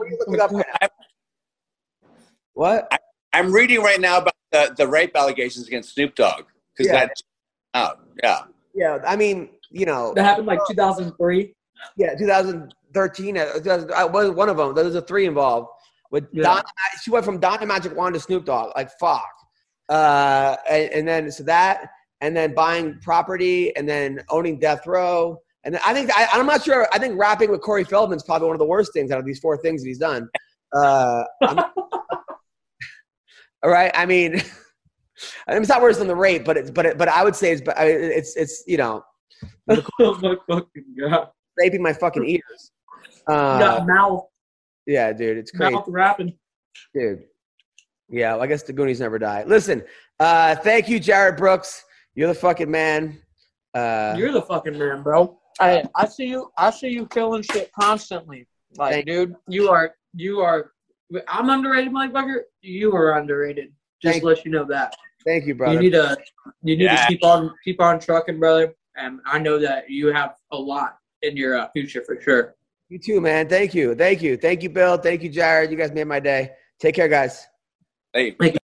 What are you looking up right now? What? I'm reading right now about the, the rape allegations against Snoop Dogg because Yeah. that. Oh yeah. Yeah, I mean, you know, That happened like 2003. yeah, 2013. uh, 2000 I was one of them. There was a three involved with Yeah. Don. She went from Donna Magic Juan to Snoop Dogg. Like fuck. Uh, and, and then so that, and then buying property, and then owning Death Row. And I think I, I'm not sure. I think rapping with Corey Feldman is probably one of the worst things out of these four things that he's done. Uh, I'm- [laughs] all right. I mean, [laughs] I mean, it's not worse than the rape, but it's but it, but I would say it's but it's it's you know [laughs] oh my fucking god! raping my fucking ears. Uh, got mouth, yeah, dude, it's crazy, mouth rapping. dude. Yeah, well, I guess the Goonies never die. Listen, uh, thank you, Jared Brooks. You're the fucking man. Uh, You're the fucking man, bro. I I see you. I see you killing shit constantly. Like, dude, you are you are. I'm underrated, motherfucker. You are underrated. Just Thank- to let you know that. thank you, brother. You need to you need Yeah. to keep on keep on trucking, brother. And I know that you have a lot in your uh, future for sure. you too, man. Thank you, thank you, thank you, Bill. Thank you, Jared. You guys made my day. Take care, guys. Hey. Thank you.